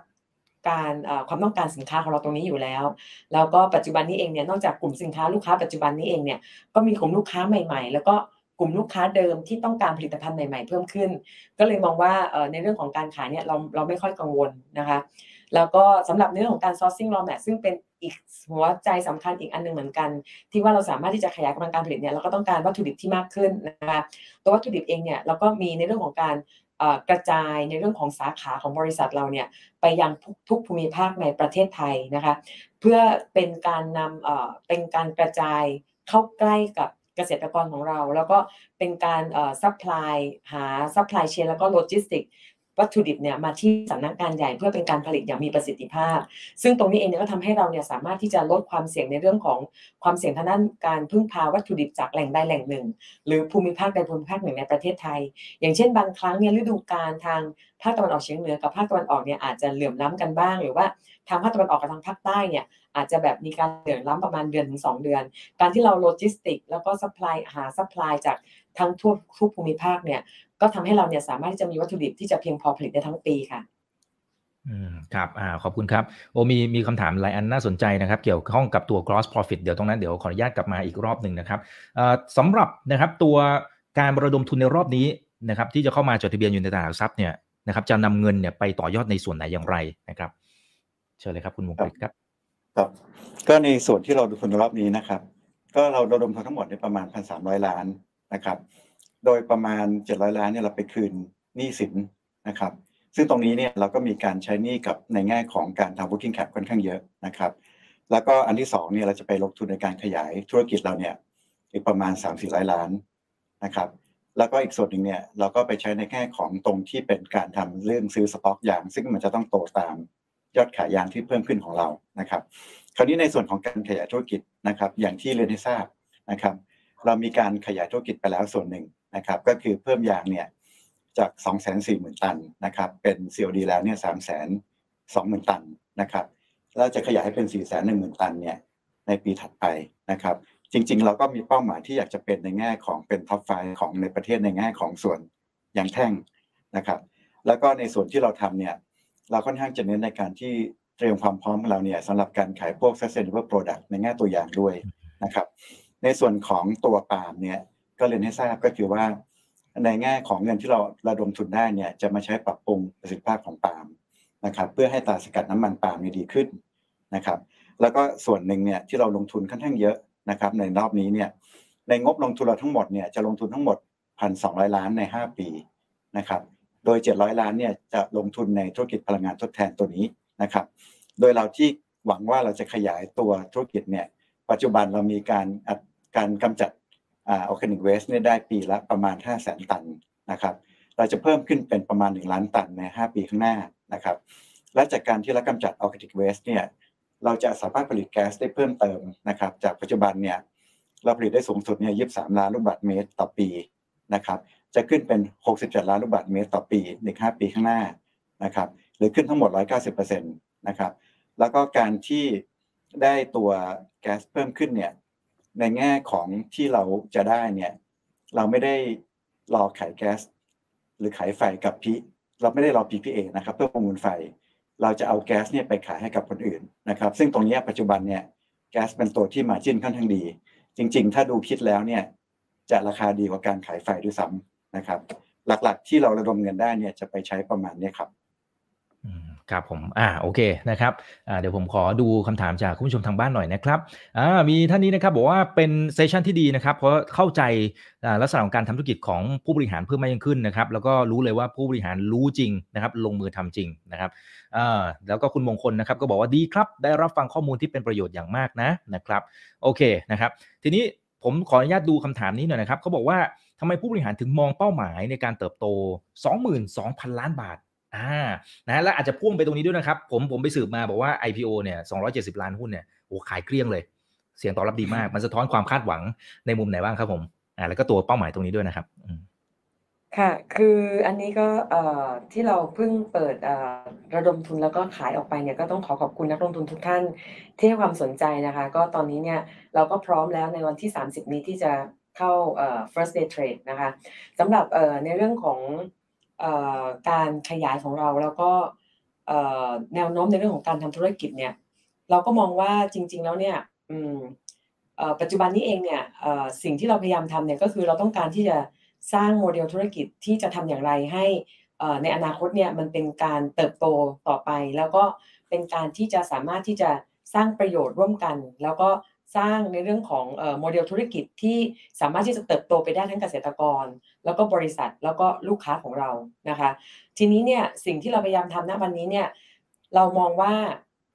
การความต้องการสินค้าของเราตรงนี้อยู่แล้ว แล้วก็ปัจจุบันนี้เองเนี่ยนอกจากกลุ่มสินค้าลูกค้าปัจจุบันนี้เองเนี่ยก็มีกลุ่มลูกค้าใหม่ ๆ แล้วก็กลุ่มลูกค้าเดิมที่ต้องการผลิตภัณฑ์ใหม่ ๆ เพิ่มขึ้น ก็เลยมองว่าในเรื่องของการขายเนี่ยเราเราไม่ค่อยกังวลนะคะ แล้วก็สำหรับเรื่องของการ sourcing raw mat ซึ่งเป็น อีกหัวใจสำคัญอีกอันหนึงเหมือนกัน ที่ว่าเราสามารถที่จะขยายกำลังการผลิตเนี่ยเราก็ต้องการวัตถุดิบที่มากขึ้นนะคะตัววัตถุดิบเองเนี่ยเราก็มีในเรื่องของการกระจายในเรื่องของสาขาของบริษัทเราเนี่ยไปยังทุกภูมิภาคในประเทศไทยนะคะเพื่อเป็นการนำเป็นการกระจายเข้าใกล้กับเกษตรกรของเรา แล้วก็เป็นการ supply หา supply chain แล้วก็โลจิสติก วัตถุดิบเนี่ยมาที่สำนักงานใหญ่เพื่อเป็นการผลิตอย่างมีประสิทธิภาพ ซึ่งตรงนี้เองเนี่ยก็ทำให้เราเนี่ยสามารถที่จะลดความเสี่ยงในเรื่องของความเสี่ยงทางด้านการพึ่งพาวัตถุดิบจากแหล่งใดแหล่งหนึ่ง หรือภูมิภาคใดภูมิภาคหนึ่งในประเทศไทย อย่างเช่นบางครั้งเนี่ยฤดูกาลทางภาคตะวันออกเฉียงเหนือกับภาคตะวันออกเนี่ยอาจจะเหลื่อมล้ำกันบ้าง หรือว่าทางภาคตะวันออกกับทางภาคใต้เนี่ยอาจจะแบบมีการเหลื่อมล้ำประมาณเดือนถึงสองเดือน การที่เราโลจิสติก แล้วก็ supply หา supply จากทั้งทั่วทุกภูมิภาคเนี่ย ก็ทำให้เราเนี่ยสามารถที่จะมีวัตถุดิบที่จะเพียงพอผลิตได้ทั้งปีค่ะอืมครับอ่าขอบคุณครับโอ้มีมีคำถามหลายอันน่าสนใจนะครับ เกี่ยวข้องกับตัว gross profit เดี๋ยวตรงนั้นเดี๋ยวขออนุญาตกลับมาอีกรอบหนึ่งนะครับเอ่อสำหรับนะครับตัวการระดมทุนในรอบนี้นะครับที่จะเข้ามาจดทะเบียนอยู่ในตลาดหลักทรัพย์เนี่ยนะครับจะนำเงินเนี่ยไปต่อยอดในส่วนไหนอย่างไรนะครับ เชิญเลยครับคุณมงคลครับครับก็ในส่วนที่เราดูทุนรอบนี้นะครับ ก็เราระดมทุนทั้งหมดในประมาณพันสามร้อยล้านนะครับ โดยประมาณเจ็ดร้อยล้านเนี่ยเราไปคืนหนี้สินนะครับ ซึ่งตรงนี้เนี่ยเราก็มีการใช้หนี้กับในแง่ของการทำ working cap ค่อนข้างเยอะนะครับ แล้วก็อันที่สองเนี่ยเราจะไปลงทุนในการขยายธุรกิจเราเนี่ยอีกประมาณ 3 4 0 0ล้านนะครับแล้วก็อีกส่วนหนึ่งเนี่ยเราก็ไปใช้ในแง่ของตรงที่เป็นการทำเรื่องซื้อสต็อกยาง ซึ่งมันจะต้องโตตามยอดขายยางที่เพิ่มขึ้นของเรานะครับ คราวนี้ในส่วนของการขยายธุรกิจนะครับ อย่างที่เรียนให้ทราบนะครับ เรามีการขยายธุรกิจไปแล้วส่วนหนึ่ง นะครับก็คือเพิ่มยางเนี่ยจาก 2 4 0 0 0 0 ตันนะครับเป็น COD แล้วเนี่ย3 2 0 0 0 0 ตันนะครับแล้วจะขยายให้เป็น 4 1 0 0 0 0 ตันเนี่ยในปีถัดไปนะครับจริง ๆ เราก็มีเป้าหมายที่อยากจะเป็นในแง่ของเป็น top five ของในประเทศในแง่ของส่วนยางแท่งนะครับแล้วก็ในส่วนที่เราทำเนี่ยเราค่อนข้างจะเน้นในการที่เตรียมความพร้อมของเราเนี่ยสำหรับการขายพวก sustainable product ในแง่ตัวอย่างด้วยนะครับในส่วนของตัวปาล์มเนี่ย ก็เรียนให้ทราบก็คือว่า ในแง่ของเงินที่เราระดมทุนได้เนี่ยจะมาใช้ปรับปรุงประสิทธิภาพของปาล์มนะครับเพื่อให้ตาสกัดน้ำมันปาล์มดีขึ้นนะครับแล้วก็ส่วนหนึ่งเนี่ยที่เราลงทุนค่อนข้างเยอะนะครับในรอบนี้เนี่ยในงบลงทุนเราทั้งหมดเนี่ยจะลงทุนทั้งหมดพันสองล้านใน 5 ปีนะครับโดย 700 ล้านเนี่ยจะลงทุนในธุรกิจพลังงานทดแทนตัวนี้นะครับโดยเราที่หวังว่าเราจะขยายตัวธุรกิจเนี่ยปัจจุบันเรามีการการกำจัด organic waste เนี่ยได้ปีละประมาณ 5 0 0แสนตันนะครับ เราจะเพิ่มขึ้นเป็นประมาณ 1 ล้านตันใน 5 ปีข้างหน้านะครับ และจากการที่เรากำจัด organic waste เนี่ยเราจะสามารถผลิตแก๊สได้เพิ่มเติมนะครับ จากปัจจุบันเนี่ยเราผลิตได้สูงสุดเนี่ย23ล้านลูกบาศก์เมตรต่อปีนะครับ จะขึ้นเป็น 67 ล้านลูกบาศก์เมตรต่อปีใน5ปีข้างหน้านะครับหรือขึ้นทั้งหมด 190%นะครับ แล้วก็การที่ได้ตัวแก๊สเพิ่มขึ้นเนี่ย ในแง่ของที่เราจะได้เนี่ยเราไม่ได้รอขายแก๊สหรือขายไฟกับพีเราไม่ได้รอ PPA นะครับเพื่อประมูลไฟ เราจะเอาแก๊สเนี่ยไปขายให้กับคนอื่นนะครับ ซึ่งตรงนี้ปัจจุบันเนี่ยแก๊สเป็นตัวที่มาจิ้นค่อนข้างดี จริง ๆ ถ้าดูคิดแล้วเนี่ยจะราคาดีกว่าการขายไฟด้วยซ้ำนะครับ หลักๆที่เราระดมเงินได้เนี่ยจะไปใช้ประมาณนี้ครับ ครับผม อ่า โอเค นะครับ อ่า เดี๋ยวผมขอดูคำถามจากคุณผู้ชมทางบ้านหน่อยนะครับ อ่า มีท่านนี้นะครับ บอกว่าเป็นเซสชันที่ดีนะครับ เพราะเข้าใจลักษณะของการทำธุรกิจของผู้บริหารเพิ่มมากยิ่งขึ้นนะครับ แล้วก็รู้เลยว่าผู้บริหารรู้จริงนะครับ ลงมือทำจริงนะครับ อ่า แล้วก็คุณมงคลนะครับ ก็บอกว่าดีครับ ได้รับฟังข้อมูลที่เป็นประโยชน์อย่างมากนะ นะครับ โอเค นะครับ ทีนี้ผมขออนุญาตดูคำถามนี้หน่อยนะครับเขาบอกว่าทำไมผู้บริหารถึงมองเป้าหมายในการเติบโต 22,000 ล้านบาท อ่านะและอาจจะพ่วงไปตรงนี้ด้วยนะครับ ผมผมไปสืบมาบอกว่า IPO เนี่ย270 ล้านหุ้นเนี่ยโอ้ขายเกลี้ยงเลย เสียงตอบรับดีมาก มันสะท้อนความคาดหวังในมุมไหนบ้างครับผมอ่าแล้วก็ตัวเป้าหมายตรงนี้ด้วยนะครับค่ะ คืออันนี้ก็เอ่อที่เราเพิ่งเปิดเอ่อระดมทุนแล้วก็ขายออกไปเนี่ยก็ต้องขอขอบคุณนักลงทุนทุกท่านที่ให้ความสนใจนะคะ ก็ตอนนี้เนี่ยเราก็พร้อมแล้วในวันที่ 30 นี้ที่จะเข้าเอ่อ first day trade นะคะสำหรับเอ่อในเรื่องของ การขยายของเราแล้วก็แนวโน้มในเรื่องของการทำธุรกิจเนี่ยเราก็มองว่าจริง ๆ แล้วเนี่ยปัจจุบันนี้เองเนี่ยสิ่งที่เราพยายามทำเนี่ยก็คือเราต้องการที่จะสร้างโมเดลธุรกิจที่จะทำอย่างไรให้ในอนาคตเนี่ยมันเป็นการเติบโตต่อไป แล้วก็เป็นการที่จะสามารถที่จะสร้างประโยชน์ร่วมกัน แล้วก็ สร้างในเรื่องของโมเดลธุรกิจที่สามารถที่จะเติบโตไปได้ทั้งเกษตรกร แล้วก็บริษัทแล้วก็ลูกค้าของเรานะคะ ทีนี้เนี่ยสิ่งที่เราพยายามทำณวันนี้เนี่ยเรามองว่า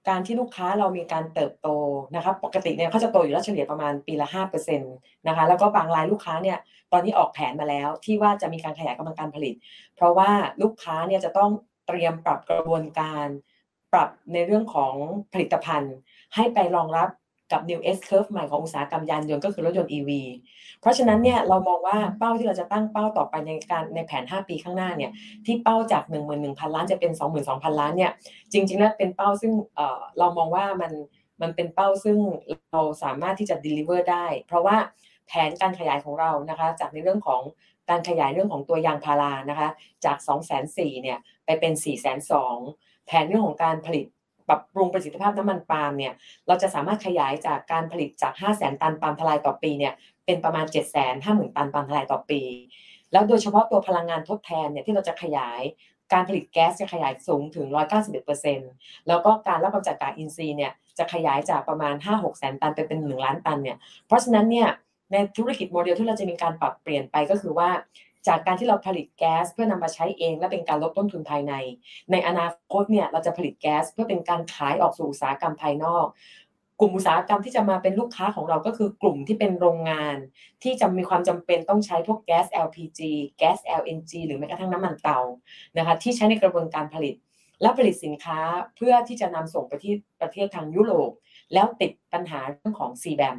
การที่ลูกค้าเรามีการเติบโตนะครับปกติเนี่ยเขาจะโตอยู่แล้วเฉลี่ยประมาณปีละ5%นะคะแล้วก็บางรายลูกค้าเนี่ยตอนนี้ออกแผนมาแล้วที่ว่าจะมีการขยายกำลังการผลิต เพราะว่าลูกค้าเนี่ยจะต้องเตรียมปรับกระบวนการ ปรับในเรื่องของผลิตภัณฑ์ ให้ไปรองรับ กับ New S Curve ใหม่ของอุตสาหกรรมยานยนต์ก็คือรถยนต์ EV เพราะฉะนั้นเนี่ยเรามองว่าเป้าที่เราจะตั้งเป้าต่อไปในการในแผน 5 ปีข้างหน้าเนี่ยที่เป้าจาก 11,000 ล้านจะเป็น 22,000 ล้านเนี่ยจริงๆแล้วเป็นเป้าซึ่งเอ่อเรามองว่ามันมันเป็นเป้าซึ่งเราสามารถที่จะ deliver ได้ เพราะว่าแผนการขยายของเรานะคะจากในเรื่องของการขยายเรื่องของตัวยางพารานะคะจาก204,000เนี่ยไปเป็น402,000แผนเรื่องของการผลิต ปรับปรุงประสิทธิภาพน้ำมันปาล์มเนี่ยเราจะสามารถขยายจากการผลิตจาก 500,000 ตันปาล์มทลายต่อปีเนี่ยเป็นประมาณ 750,000 ตันปาล์มทลายต่อปี แล้วโดยเฉพาะตัวพลังงานทดแทนเนี่ยที่เราจะขยายการผลิตแก๊สจะขยายสูงถึง 191%แล้วก็การรับกำจัดก๊าซอินทรีย์เนี่ยจะขยายจากประมาณ 5-6แสนตันไปเป็น 1 ล้านตันเนี่ยเพราะฉะนั้นเนี่ยในธุรกิจโมเดลที่เราจะมีการปรับเปลี่ยนไปก็คือว่า จากการที่เราผลิตแก๊สเพื่อนำมาใช้เอง และเป็นการลดต้นทุนภายใน ในอนาคตเนี่ยเราจะผลิตแก๊สเพื่อเป็นการขายออกสู่อุตสาหกรรมภายนอก กลุ่มอุตสาหกรรมที่จะมาเป็นลูกค้าของเราก็คือกลุ่มที่เป็นโรงงาน ที่จะมีความจำเป็นต้องใช้พวกแก๊ส LPG แก๊ส LNG หรือแม้กระทั่งน้ำมันเตานะคะที่ใช้ในกระบวนการผลิต และผลิตสินค้าเพื่อที่จะนำส่งไปที่ประเทศทางยุโรปแล้วติดปัญหาเรื่องของ CBAM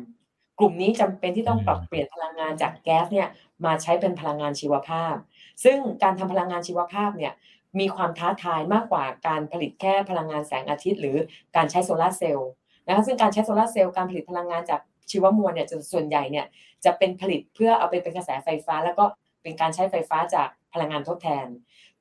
กลุ่มนี้จำเป็นที่ต้องปรับเปลี่ยนพลังงานจากแก๊สเนี่ยมาใช้เป็นพลังงานชีวภาพ ซึ่งการทำพลังงานชีวภาพเนี่ยมีความท้าทายมากกว่าการผลิตแค่พลังงานแสงอาทิตย์ หรือการใช้โซลาร์เซลล์นะคะซึ่งการใช้โซลาร์เซลล์การผลิตพลังงานจากชีวมวลเนี่ยจะส่วนใหญ่เนี่ยจะเป็นผลิตเพื่อเอาไปเป็นกระแสไฟฟ้า แล้วก็เป็นการใช้ไฟฟ้าจากพลังงานทดแทน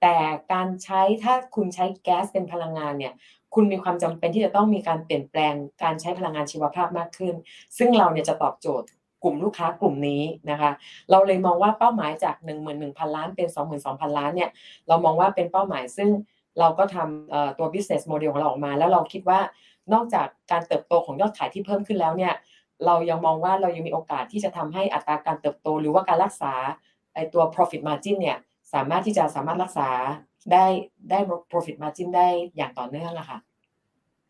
แต่การใช้ถ้าคุณใช้แก๊สเป็นพลังงานเนี่ย คุณมีความจำเป็นที่จะต้องมีการเปลี่ยนแปลงการใช้พลังงานชีวภาพมากขึ้น ซึ่งเราเนี่ยจะตอบโจทย์กลุ่มลูกค้ากลุ่มนี้นะคะ เราเลยมองว่าเป้าหมายจาก 11,000 ล้านเป็น 22,000 ล้านเนี่ย เรามองว่าเป็นเป้าหมายซึ่งเราก็ทำตัว business model ของเราออกมา แล้วเราคิดว่านอกจากการเติบโตของยอดขายที่เพิ่มขึ้นแล้วเนี่ย เรายังมองว่าเรายังมีโอกาสที่จะทำให้อัตราการเติบโต หรือว่าการรักษาไอตัว profit margin เนี่ยสามารถที่จะสามารถรักษา ได้ได้ profit margin ได้อย่างต่อเนื่องอะค่ะ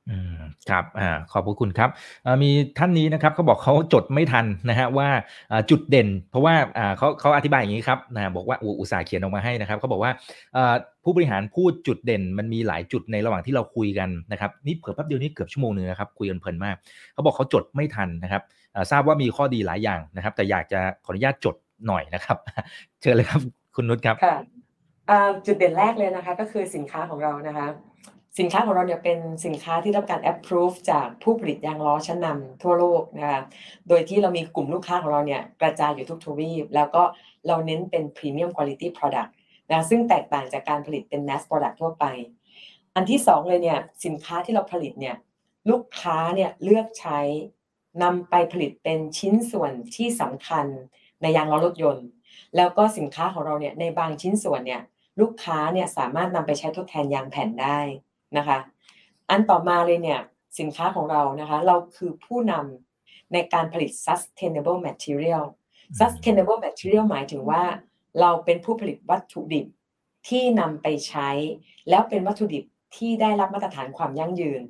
อืมครับอ่าขอบพระคุณครับอ่ามีท่านนี้นะครับเขาบอกเขาจดไม่ทันนะฮะว่าอ่าจุดเด่น เพราะว่าอ่าเขาเขาอธิบายอย่างนี้ครับนะบอกว่าอุอุตสาห์เขียนออกมาให้นะครับเขาบอกว่าอ่าผู้บริหารพูดจุดเด่น มันมีหลายจุดในระหว่างที่เราคุยกันนะครับนี่เผื่อแป๊บเดียวนี่เกือบชั่วโมงหนึงนะครับคุยกันเพลินมากเขาบอกเขาจดไม่ทันนะครับอ่าทราบว่ามีข้อดีหลายอย่างนะครับ แต่อยากจะขออนุญาตจดหน่อยนะครับ เชิญเลยครับคุณนุชครับค่ะ อ่าจุดเด่นแรกเลยนะคะ ก็คือสินค้าของเรานะคะ สินค้าของเราเนี่ยเป็นสินค้าที่ได้รับการ approve จากผู้ผลิตยางล้อชั้นนำทั่วโลกนะคะโดยที่เรามีกลุ่มลูกค้าของเราเนี่ยกระจายอยู่ทุกทวีป แล้วก็เราเน้นเป็น premium quality product นะซึ่งแตกต่างจากการผลิตเป็น mass product ทั่วไป อันที่สองเลยเนี่ยสินค้าที่เราผลิตเนี่ยลูกค้าเนี่ยเลือกใช้นำไปผลิตเป็นชิ้นส่วนที่สำคัญในยางล้อรถยนต์ แล้วก็สินค้าของเราเนี่ยในบางชิ้นส่วนเนี่ย ลูกค้าเนี่ยสามารถนำไปใช้ทดแทนยางแผ่นได้นะคะ อันต่อมาเลยเนี่ยสินค้าของเรานะคะ เราคือผู้นำในการผลิต sustainable material sustainable material หมายถึงว่า เราเป็นผู้ผลิตวัตถุดิบที่นำไปใช้ แล้วเป็นวัตถุดิบที่ได้รับมาตรฐานความยั่งยืน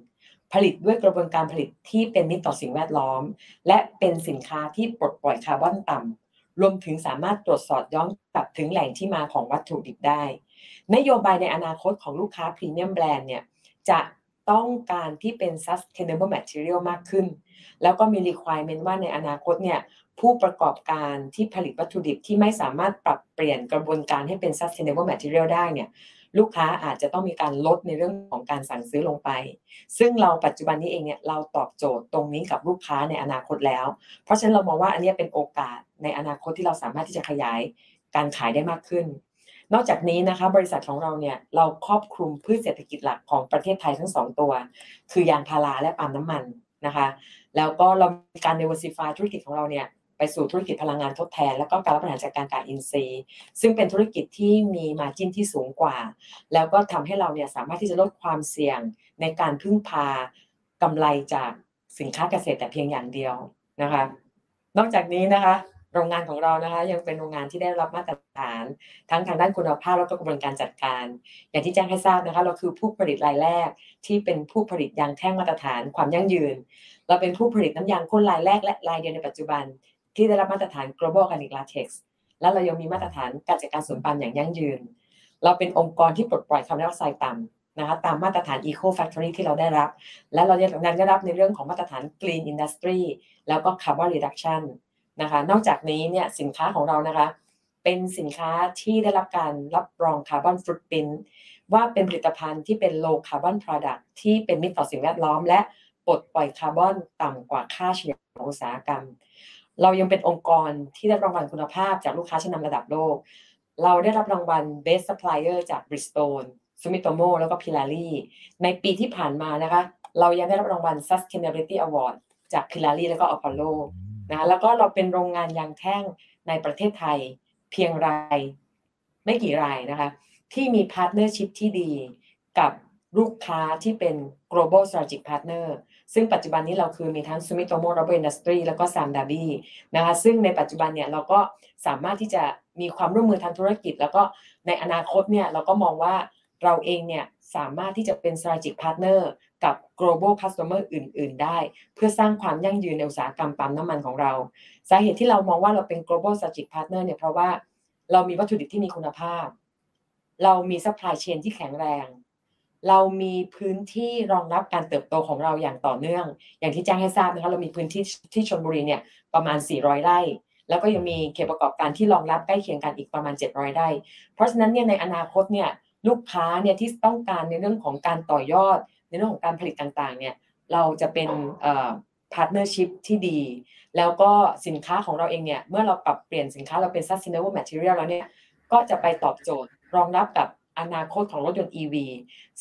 ผลิตด้วยกระบวนการผลิตที่เป็นมิตรต่อสิ่งแวดล้อม และเป็นสินค้าที่ปลดปล่อยคาร์บอนต่ำ รวมถึงสามารถตรวจสอบย้อนกลับถึงแหล่งที่มาของวัตถุดิบได้ นโยบายในอนาคตของลูกค้าพรีเมียมแบรนด์เนี่ยจะต้องการที่เป็น sustainable material มากขึ้น แล้วก็มี requirement ว่าในอนาคตเนี่ยผู้ประกอบการที่ผลิตวัตถุดิบที่ไม่สามารถปรับเปลี่ยนกระบวนการให้เป็น sustainable material ได้เนี่ย ลูกค้าอาจจะต้องมีการลดในเรื่องของการสั่งซื้อลงไป ซึ่งเราปัจจุบันนี้เองเนี่ยเราตอบโจทย์ตรงนี้กับลูกค้าในอนาคตแล้ว เพราะฉะนั้นเรามองว่าอันนี้เป็นโอกาสในอนาคตที่เราสามารถที่จะขยายการขายได้มากขึ้น นอกจากนี้นะคะบริษัทของเราเนี่ยเราครอบคลุมพืชเศรษฐกิจหลักของประเทศไทยทั้งสองตัว คือยางพาราและปาล์มน้ำมันนะคะ แล้วก็เรามีการ diversify ธุรกิจของเราเนี่ย ไปสู่ธุรกิจพลังงานทดแทน แล้วก็การบริหารจัดการการอินทรีย์ ซึ่งเป็นธุรกิจที่มีมาจิ้นที่สูงกว่า แล้วก็ทำให้เราเนี่ยสามารถที่จะลดความเสี่ยงในการพึ่งพากำไรจากสินค้าเกษตรแต่เพียงอย่างเดียวนะคะ นอกจากนี้นะคะโรงงานของเรานะคะยังเป็นโรงงานที่ได้รับมาตรฐาน ทั้งทางด้านคุณภาพแล้วก็กระบวนการจัดการ อย่างที่แจ้งให้ทราบนะคะ เราคือผู้ผลิตรายแรกที่เป็นผู้ผลิตยางแท่งมาตรฐานความยั่งยืน เราเป็นผู้ผลิตน้ำยางข้นรายแรกและรายเดียวในปัจจุบัน ที่ได้รับมาตรฐาน Global Organic Latex และเรายังมีมาตรฐานการจัดการสวนปาล์มอย่างยั่งยืน เราเป็นองค์กรที่ปลดปล่อยคาร์บอนไดออกไซด์ต่ำนะคะตามมาตรฐาน Eco Factory ที่เราได้รับ และเรายังได้รับในเรื่องของมาตรฐาน Green Industry แล้วก็ Carbon Reduction นะคะนอกจากนี้เนี่ยสินค้าของเรานะคะเป็นสินค้าที่ได้รับการรับรอง Carbon Footprint ว่าเป็นผลิตภัณฑ์ที่เป็น Low Carbon Product ที่เป็นมิตรต่อสิ่งแวดล้อม และปลดปล่อยคาร์บอนต่ำกว่าค่าเฉลี่ยของอุตสาหกรรม เรายังเป็นองค์กรที่ได้รางวัลคุณภาพจากลูกค้าชั้นนำระดับโลก เราได้รับรางวัล Best Supplier จาก Bridgestone Sumitomo แล้วก็ Pirelli ในปีที่ผ่านมานะคะ เรายังได้รับรางวัล Sustainability Award จาก Pirelli แล้วก็ Apollo นะคะแล้วก็เราเป็นโรงงานยางแท่งในประเทศไทยเพียงรายไม่กี่รายนะคะ ที่มี partnership ที่ดีกับลูกค้าที่เป็น global strategic partner ซึ่งปัจจุบันนี้เราคือมีทั้ง Sumitomo Rubber Industry แล้วก็ Sam Darby นะคะซึ่งในปัจจุบันเนี่ยเราก็สามารถที่จะมีความร่วมมือทางธุรกิจ แล้วก็ในอนาคตเนี่ยเราก็มองว่าเราเองเนี่ยสามารถที่จะเป็น strategic partner กับ global customer อื่น ๆ ได้ เพื่อสร้างความยั่งยืนในอุตสาหกรรมปั๊มน้ำมันของเรา สาเหตุที่เรามองว่าเราเป็น global strategic partner เนี่ยเพราะว่าเรามีวัตถุดิบที่มีคุณภาพ เรามี supply chain ที่แข็งแรง เรามีพื้นที่รองรับการเติบโตของเราอย่างต่อเนื่อง อย่างที่แจ้งให้ทราบนะคะเรามีพื้นที่ที่ชลบุรีเนี่ยประมาณ 400 ไร่ แล้วก็ยังมีเขตประกอบการที่รองรับใกล้เคียงกันอีกประมาณ 700 ไร่ เพราะฉะนั้นเนี่ยในอนาคตเนี่ยลูกค้าเนี่ยที่ต้องการในเรื่องของการต่อยอด ในเรื่องของการผลิตต่างๆเนี่ยเราจะเป็น partnership ที่ดี แล้วก็สินค้าของเราเองเนี่ยเมื่อเราปรับเปลี่ยนสินค้าเราเป็น sustainable material แล้วเนี่ยก็จะไปตอบโจทย์รองรับกับ อนาคตของรถยนต์ EV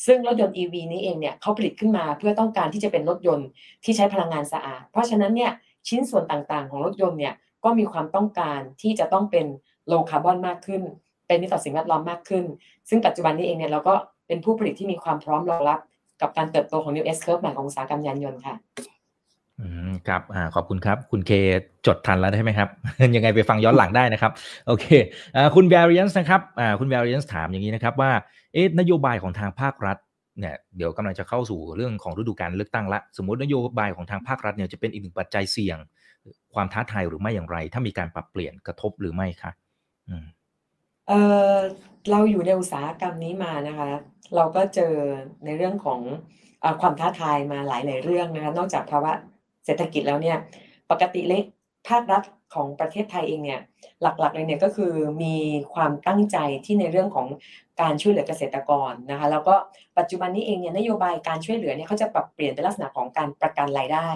ซึ่งรถยนต์ EV นี้เองเนี่ยเขาผลิตขึ้นมาเพื่อต้องการที่จะเป็นรถยนต์ที่ใช้พลังงานสะอาด เพราะฉะนั้นเนี่ยชิ้นส่วนต่างๆ ของรถยนต์เนี่ยก็มีความต้องการที่จะต้องเป็น low carbon มากขึ้น เป็นมิตรต่อสิ่งแวดล้อมมากขึ้น ซึ่งปัจจุบันนี้เองเนี่ยเราก็เป็นผู้ผลิตที่มีความพร้อมรองรับ กับการเติบโตของ New S Curve ใหม่ของอุตสาหกรรมยานยนต์ค่ะ ครับอขอบคุณครับ คุณเคจดทันแล้วใช่ไหมครับ ยังไงไปฟังย้อนหลังได้นะครับ โอเคอคุณ Variance นะครับคุณ Variance ถามอย่างนี้นะครับว่าเอ๊ะนโยบายของทางภาครัฐเนี่ยเดี๋ยวกำลังจะเข้าสู่เรื่องของฤดูการเลือกตั้งละ สมมตินโยบายของทางภาครัฐเนี่ยจะเป็นอีกหนึ่งปัจจัยเสี่ยง ความท้าทายหรือไม่อย่างไร ถ้ามีการปรับเปลี่ยนกระทบหรือไม่คะเออเราอยู่ในอุตสาหกรรมนี้มานะคะ เราก็เจอในเรื่องของอความท้าทายมาหลายหลายๆเรื่องนะคะนอกจากภาวะ เศรษฐกิจแล้วเนี่ยปกติเล็กภาครัฐของประเทศไทยเองเนี่ยหลักๆเลยเนี่ยก็คือมีความตั้งใจที่ในเรื่องของการช่วยเหลือเกษตรกรนะคะแล้วก็ปัจจุบันนี้เองเนี่ยนโยบายการช่วยเหลือเนี่ยเขาจะปรับเปลี่ยนเป็นลักษณะของการประกันรายได้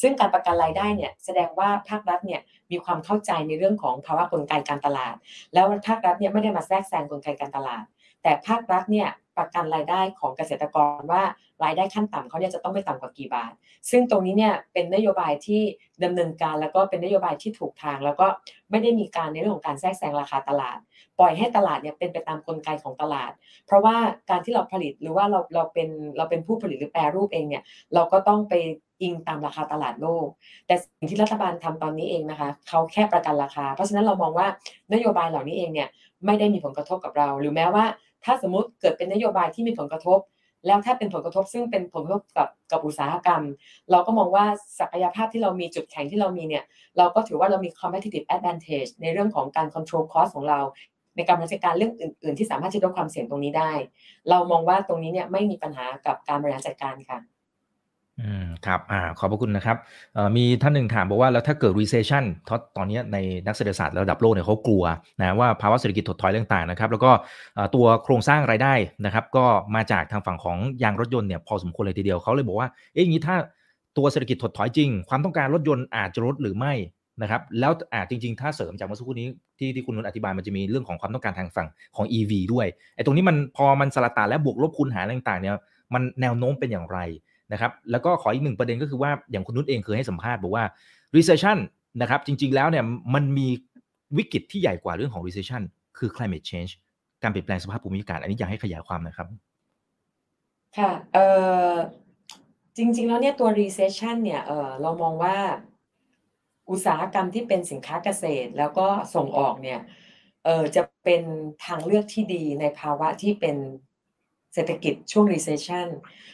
ซึ่งการประกันรายได้เนี่ยแสดงว่าภาครัฐเนี่ยมีความเข้าใจในเรื่องของภาวะกลไกการตลาด แล้วภาครัฐเนี่ยไม่ได้มาแทรกแซงกลไกการตลาด แต่ภาครัฐเนี่ยประกันรายได้ของเกษตรกรว่า รายได้ขั้นต่ำเขาเนี่ยจะต้องไม่ต่ำกว่ากี่บาท ซึ่งตรงนี้เนี่ยเป็นนโยบายที่ดำเนินการแล้วก็เป็นนโยบายที่ถูกทาง แล้วก็ไม่ได้มีการในเรื่องของการแทรกแซงราคาตลาด ปล่อยให้ตลาดเนี่ยเป็นไปตามกลไกของตลาด เพราะว่าการที่เราผลิตหรือว่าเราเราเป็นเราเป็นผู้ผลิตหรือแปรรูปเองเนี่ยเราก็ต้องไปอิงตามราคาตลาดโลก แต่สิ่งที่รัฐบาลทำตอนนี้เองนะคะเขาแค่ประกันราคา เพราะฉะนั้นเรามองว่านโยบายเหล่านี้เองเนี่ยไม่ได้มีผลกระทบกับเรา หรือแม้ว่าถ้าสมมติเกิดเป็นนโยบายที่มีผลกระทบ แล้วถ้าเป็นผลกระทบซึ่งเป็นผลกระทบกับกับอุตสาหกรรม เราก็มองว่าศักยภาพที่เรามีจุดแข็งที่เรามีเนี่ยเราก็ถือว่าเรามี competitive advantage ในเรื่องของการ control cost ของเรา ในการบริหารจัดการเรื่องอื่น ๆ ที่สามารถจะลดความเสี่ยงตรงนี้ได้ เรามองว่าตรงนี้เนี่ยไม่มีปัญหากับการบริหารจัดการค่ะ อืมครับอ่าขอบพระคุณนะครับมีท่านหนึ่งถามบอกว่าแล้วถ้าเกิด recession ทอตอนนี้ในนักเศรษฐศาสตร์ระดับโลกเนี่ยเขากลัวนะว่าภาวะเศรษฐกิจถดถอยเรื่องต่างๆนะครับ แล้วก็ตัวโครงสร้างรายได้นะครับ ก็มาจากทางฝั่งของยางรถยนต์เนี่ยพอสมควรเลยทีเดียวเขาเลยบอกว่าเอ๊ะอย่างนี้ถ้าตัวเศรษฐกิจถดถอยจริง ความต้องการรถยนต์อาจจะลดหรือไม่นะครับแล้วอาจจริง ๆ ถ้าเสริมจากเมื่อสักครู่นี้ที่ที่คุณนุนอธิบายมันจะมีเรื่องของความต้องการทางฝั่งของ EV ด้วยไอ้ตรงนี้มันพอมันสลัดตาและบวกลบคูณหารต่างๆเนี่ยมันแนวโน้มเป็นอย่างไร นะครับแล้วก็ขออีกหนึ่งประเด็นก็คือว่าอย่างคุณนุชเองเคยให้สัมภาษณ์บอกว่า recession นะครับจริง ๆแล้วเนี่ยมันมีวิกฤตที่ใหญ่กว่าเรื่องของ recession คือ climate change การเปลี่ยนแปลงสภาพภูมิอากาศ อันนี้อยากให้ขยายความนะครับ ค่ะเอ่อจริง ๆ แล้วเนี่ยตัว recession เนี่ยเออเรามองว่าอุตสาหกรรมที่เป็นสินค้าเกษตร แล้วก็ส่งออกเนี่ยเออจะเป็นทางเลือกที่ดีในภาวะที่เป็น เศรษฐกิจช่วง recession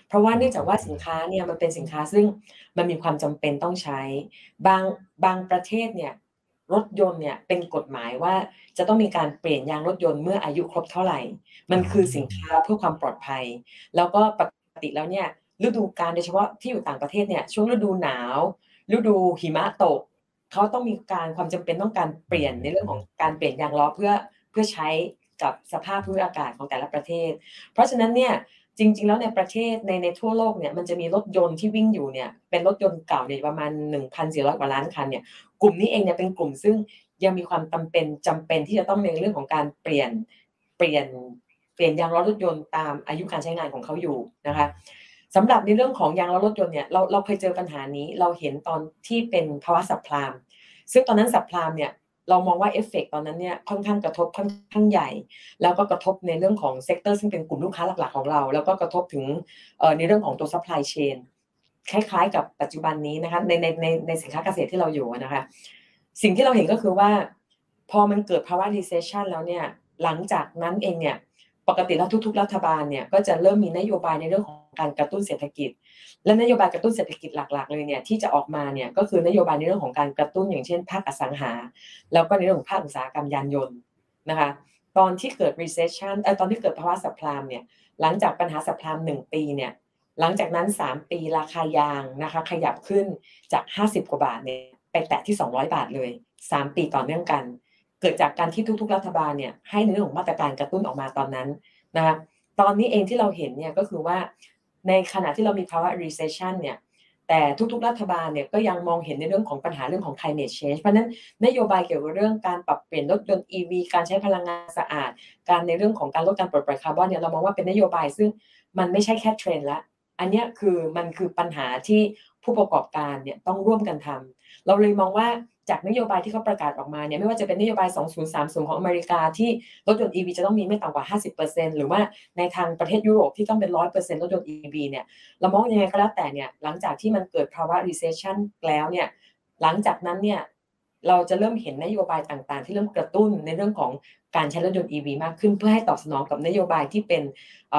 เพราะว่าเนื่องจากว่าสินค้าเนี่ยมันเป็นสินค้าซึ่งมันมีความจำเป็นต้องใช้ บางบางประเทศเนี่ยรถยนต์เนี่ยเป็นกฎหมายว่าจะต้องมีการเปลี่ยนยางรถยนต์เมื่ออายุครบเท่าไหร่ มันคือสินค้าเพื่อความปลอดภัย แล้วก็ปกติแล้วเนี่ยฤดูกาลโดยเฉพาะที่อยู่ต่างประเทศเนี่ยช่วงฤดูหนาว ฤดูหิมะตกเขาต้องมีการความจำเป็นต้องการเปลี่ยนในเรื่องของการเปลี่ยนยางล้อเพื่อเพื่อใช้ กับสภาพภูมิอากาศของแต่ละประเทศ เพราะฉะนั้นเนี่ยจริง ๆ แล้วในประเทศในในทั่วโลกเนี่ยมันจะมีรถยนต์ที่วิ่งอยู่เนี่ยเป็นรถยนต์เก่าเนี่ยประมาณ 1,400 กว่าล้านคันเนี่ยกลุ่มนี้เองเนี่ยเป็นกลุ่มซึ่งยังมีความจาเป็นจำเป็นที่จะต้องในเรื่องของการเปลี่ยนเปลี่ยนเปลี่ยนยางล้อรถยนต์ตามอายุการใช้งานของเขาอยู่นะคะสำหรับในเรื่องของยางล้อรถยนต์เนี่ยเราเราเคยเจอปัญหานี้เราเห็นตอนที่เป็นภาวะสับพลาม ซึ่งตอนนั้น subprime เนี่ย เรามองว่าเอฟเฟกตอนนั้นเนี่ยค่อนข้างกระทบค่อนข้างใหญ่ แล้วก็กระทบในเรื่องของ sector ซึ่งเป็นกลุ่มลูกค้าหลักๆของเรา แล้วก็กระทบถึงในเรื่องของตัว supply chain คล้ายๆ กับปัจจุบันนี้นะคะในในในในสินค้าเกษตรที่เราอยู่นะคะ สิ่งที่เราเห็นก็คือว่า พอมันเกิดภาวะ recession แล้วเนี่ยหลังจากนั้นเองเนี่ยปกติแล้วทุก ๆ รัฐบาลเนี่ยก็จะเริ่มมีนโยบายในเรื่องของ การกระตุ้นเศรษฐกิจ และนโยบายกระตุ้นเศรษฐกิจหลัก ๆ เลยเนี่ยที่จะออกมาเนี่ยก็คือนโยบายในเรื่องของการกระตุ้นอย่างเช่นภาคอสังหา แล้วก็ในเรื่องของภาคอุตสาหกรรมยานยนต์นะคะตอนที่เกิด recession เออตอนที่เกิดภาวะสัพพลามเนี่ยหลังจากปัญหาสัพพลามหนึ่งปีเนี่ยหลังจากนั้น 3 ปีราคายางนะคะขยับขึ้นจาก 50 กว่าบาทเนี่ยไปแตะที่ 200 บาทเลย 3 ปีต่อเนื่องกัน เกิดจากการที่ทุกๆ รัฐบาลเนี่ยให้ในเรื่องของมาตรการกระตุ้นออกมาตอนนั้นนะคะตอนนี้เองที่เราเห็นเนี่ยก็คือว่า ในขณะที่เรามีภาวะ recession เนี่ยแต่ทุกๆ รัฐบาลเนี่ยก็ยังมองเห็นในเรื่องของปัญหาเรื่องของ climate change เพราะนั้นนโยบายเกี่ยวกับเรื่องการปรับเปลี่ยนรถยนต์ EV การใช้พลังงานสะอาด การในเรื่องของการลดการปล่อยปล่อยคาร์บอนเนี่ยเรามองว่าเป็นนโยบายซึ่งมันไม่ใช่แค่เทรนด์ละอันนี้คือมันคือปัญหาที่ผู้ประกอบการเนี่ยต้องร่วมกันทำเราเลยมองว่า จากนโยบายที่เขาประกาศออกมาเนี่ยไม่ว่าจะเป็นนโยบาย 2030 ของอเมริกาที่รถยนต์ EV จะต้องมีไม่ต่ำกว่า 50%หรือว่าในทางประเทศยุโรปที่ต้องเป็น 100%รถยนต์ EV เนี่ยเรามองยังไงก็แล้วแต่เนี่ยหลังจากที่มันเกิดภาวะ recession แล้วเนี่ยหลังจากนั้นเนี่ยเราจะเริ่มเห็นนโยบายต่างๆ ที่เริ่มกระตุ้นในเรื่องของการใช้รถยนต์ EV มากขึ้นเพื่อให้ตอบสนองกับนโยบายที่เป็น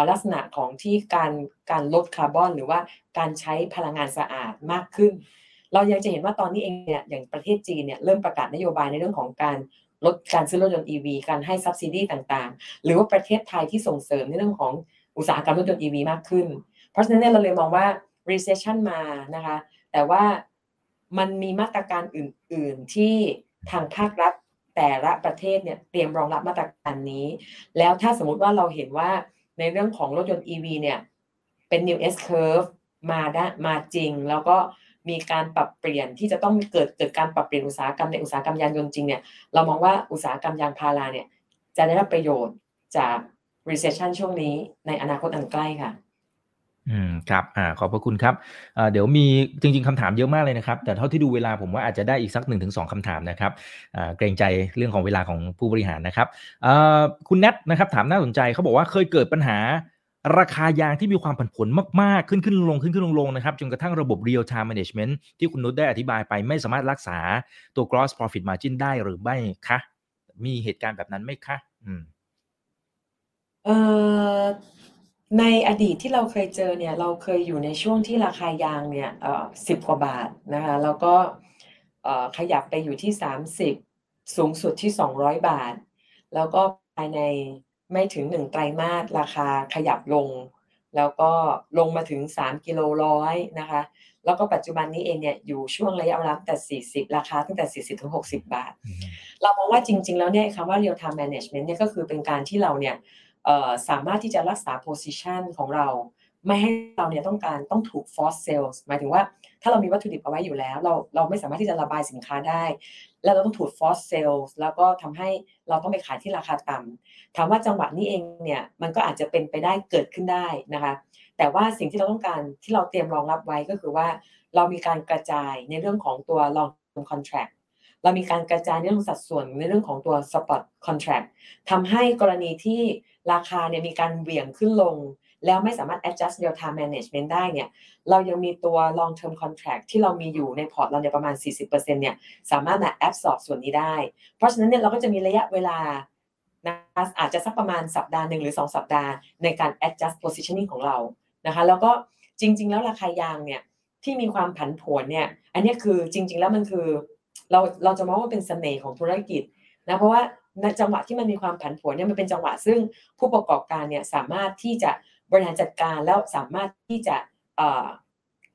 ลักษณะของที่การการลดคาร์บอน หรือว่าการใช้พลังงานสะอาดมากขึ้น เรายังจะเห็นว่าตอนนี้เองเนี่ยอย่างประเทศจีนเนี่ยเริ่มประกาศนโยบายในเรื่องของการลดการซื้อรถยนต์ EV การให้ subsidy ต่างๆ หรือว่าประเทศไทยที่ส่งเสริมในเรื่องของอุตสาหกรรมรถยนต์ EV มากขึ้น เพราะฉะนั้นเราเลยมองว่า recession มานะคะ แต่ว่ามันมีมาตรการอื่น ๆ ที่ทางภาครัฐแต่ละประเทศเนี่ยเตรียมรองรับมาตรการนี้ แล้วถ้าสมมติว่าเราเห็นว่าในเรื่องของรถยนต์ EV เนี่ยเป็น new S curve มาได้มาจริง แล้วก็ มีการปรับเปลี่ยนที่จะต้องเกิดเกิดการปรับเปลี่ยนอุตสาหกรรมในอุตสาหกรรมยานยนต์จริงเนี่ยเรามองว่าอุตสาหกรรมยางพาราเนี่ยจะได้รับประโยชน์จาก recession ช่วงนี้ในอนาคตอันใกล้ค่ะอืมครับอ่าขอบพระคุณครับอ่าเดี๋ยวมีจริง ๆคำถามเยอะมากเลยนะครับ แต่เท่าที่ดูเวลาผมว่าอาจจะได้อีกสัก1นถึงสคำถามนะครับอ่าเกรงใจเรื่องของเวลาของผู้บริหารนะครับอ่าคุณแนทนะครับถามน่าสนใจเขาบอกว่าเคยเกิดปัญหา ราคายางที่มีความผันผวนมาก ๆ ขึ้นขึ้นลงขึ้นขึ้นลงลงนะครับจนกระทั่งระบบ real time management ที่คุณนุชได้อธิบายไปไม่สามารถรักษาตัว gross profit margin ได้หรือไม่คะ มีเหตุการณ์แบบนั้นไหมคะ อืมเอ่อในอดีตที่เราเคยเจอเนี่ย เราเคยอยู่ในช่วงที่ราคายางเนี่ยเอ่อสิบกว่าบาทนะคะแล้วก็เอ่อขยับไปอยู่ที่สามสิบสูงสุดที่สองร้อยบาท แล้วก็ภายใน ไม่ถึงหนึ่งไตรมาสราคาขยับลง แล้วก็ลงมาถึง 3 กิโลร้อยนะคะ แล้วก็ปัจจุบันนี้เองเนี่ยอยู่ช่วงระยะเวลาแต่ 40 ราคาตั้งแต่ 40ถึง60 บาท เรามองว่าจริง ๆ แล้วเนี่ยคำว่า real time management เนี่ยก็คือเป็นการที่เราเนี่ยสามารถที่จะรักษา position ของเรา ไม่ให้เราเนี่ยต้องการต้องถูก force sales หมายถึงว่าถ้าเรามีวัตถุดิบเอาไว้อยู่แล้ว เราเราไม่สามารถที่จะระบายสินค้าได้ แล้วเราต้องถูก force sales แล้วก็ทำให้เราต้องไปขายที่ราคาต่ำถามว่าจังหวะนี้เองเนี่ยมันก็อาจจะเป็นไปได้เกิดขึ้นได้นะคะ แต่ว่าสิ่งที่เราต้องการที่เราเตรียมรองรับไว้ก็คือว่า เรามีการกระจายในเรื่องของตัว long term contract เรามีการกระจายในเรื่องสัดส่วนในเรื่องของตัว spot contract ทำให้กรณีที่ราคาเนี่ยมีการเหวี่ยงขึ้นลง แล้วไม่สามารถ adjust real time management ได้เนี่ยเรายังมีตัว long term contract ที่เรามีอยู่ในพอร์ตเราเนี่ยประมาณ 40%เนี่ยสามารถมา absorb ส่วนนี้ได้ เพราะฉะนั้นเนี่ยเราก็จะมีระยะเวลานะคะอาจจะสักประมาณสัปดาห์หนึ่งหรือ 2 สัปดาห์ในการ adjust positioning ของเรานะคะแล้วก็จริง ๆ แล้วราคายางเนี่ยที่มีความผันผวนเนี่ยอันนี้คือจริง ๆ แล้วมันคือเราเราจะมองว่าเป็นเสน่ห์ของธุรกิจนะเพราะว่าในจังหวะที่มันมีความผันผวนเนี่ยมันเป็นจังหวะซึ่งผู้ประกอบการเนี่ยสามารถที่จะ บริหารจัดการแล้วสามารถที่จะ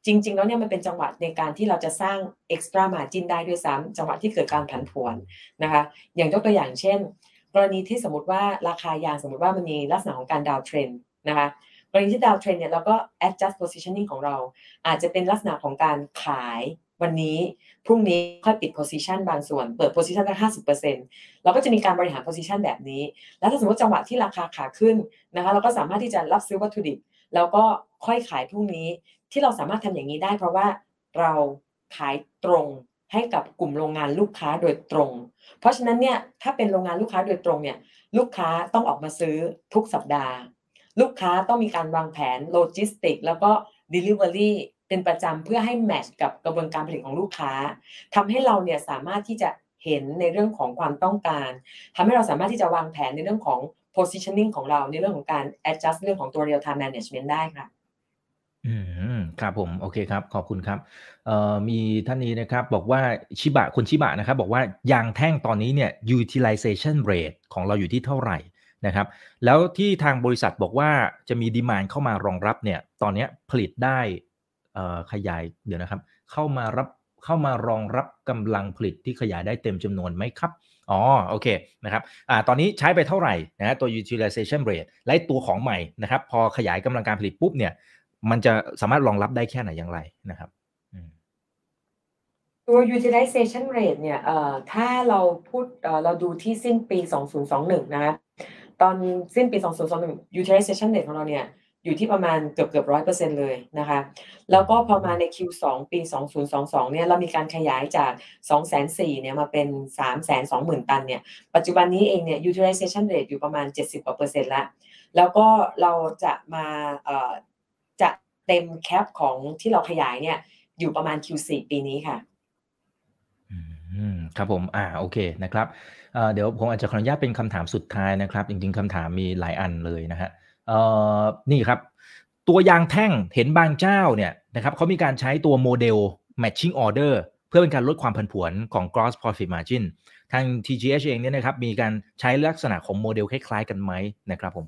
จริง ๆ แล้วเนี่ยมันเป็นจังหวะในการที่เราจะสร้าง extra margin ได้ด้วยซ้ำจังหวะที่เกิดการผันผวนนะคะ อย่างยกตัวอย่างเช่น กรณีที่สมมติว่าราคายางสมมติว่ามันมีลักษณะของการดาวเทรนนะคะกรณีที่ดาวเทรนเนี่ยเราก็ adjust positioning ของเรา อาจจะเป็นลักษณะของการขาย วันนี้พรุ่งนี้ค่อยปิด position บางส่วน เปิด position ได้ห้าสิบเปอร์เซ็นต์เราก็จะมีการบริหาร position แบบนี้ แล้วถ้าสมมติจังหวะที่ราคาขาขึ้นนะคะ เราก็สามารถที่จะรับซื้อวัตถุดิบ แล้วก็ค่อยขายพรุ่งนี้ที่เราสามารถทำอย่างนี้ได้ เพราะว่าเราขายตรงให้กับกลุ่มโรงงานลูกค้าโดยตรง เพราะฉะนั้นเนี่ยถ้าเป็นโรงงานลูกค้าโดยตรงเนี่ยลูกค้าต้องออกมาซื้อทุกสัปดาห์ ลูกค้าต้องมีการวางแผนโลจิสติกแล้วก็ Delivery เป็นประจำเพื่อให้แมทช์กับกระบวนการผลิตของลูกค้าทำให้เราเนี่ยสามารถที่จะเห็นในเรื่องของความต้องการทำให้เราสามารถที่จะวางแผนในเรื่องของ positioning ของเราในเรื่องของการ adjust เรื่องของตัว real time management ได้ค่ะอืมครับผมโอเคครับ ขอบคุณครับเอ่อมีท่านนี้นะครับบอกว่าชิบะคุณชิบะนะครับบอกว่ายางแท่งตอนนี้เนี่ย utilization rate ของเราอยู่ที่เท่าไหร่นะครับแล้วที่ทางบริษัทบอกว่าจะมีดีมานเข้ามารองรับเนี่ยตอนนี้ผลิตได้ ขยายเดี๋ยวนะครับ เข้ามารับเข้ามารองรับกำลังผลิตที่ขยายได้เต็มจำนวนไหมครับอ๋อโอเคนะครับอ่าตอนนี้ใช้ไปเท่าไหร่นะตัว utilization rate และตัวของใหม่นะครับ พอขยายกำลังการผลิตปุ๊บเนี่ย มันจะสามารถรองรับได้แค่ไหนอย่างไรนะครับตัว utilization rate เนี่ยเอ่อถ้าเราพูดเอ่อเราดูที่สิ้นปี 2021 นะ ตอนสิ้นปี 2021 utilization rate ของเราเนี่ย อยู่ที่ประมาณเกือบเกือบร้อยเปอร์เซ็นเลยนะคะ แล้วก็พอมาใน Q2 ปี 2022 เนี่ยเรามีการขยายจาก2 4 0 0 0เนี่ยมาเป็น 3 2 0 0 0 0 ตันเนี่ย ปัจจุบันนี้เองเนี่ย utilization rate อยู่ประมาณ 70กว่าเปอร์เซ็นต์ละ แล้วก็เราจะมาเอ่อจะเต็มแคปของที่เราขยายเนี่ยอยู่ประมาณ Q4 ปีนี้ค่ะครับผม อ่า โอเค นะครับ เดี๋ยวผมอาจจะขออนุญาตเป็นคำถามสุดท้ายนะครับ จริงๆคำถามมีหลายอันเลยนะฮะ นี่ครับ ตัวยางแท่งเห็นบางเจ้าเนี่ยนะครับเขามีการใช้ตัวโมเดล matching order เพื่อเป็นการลดความผันผวนของ gross profit margin ทาง TGH เองเนี่ยนะครับมีการใช้ลักษณะของโมเดลคล้ายๆกันไหมนะครับผม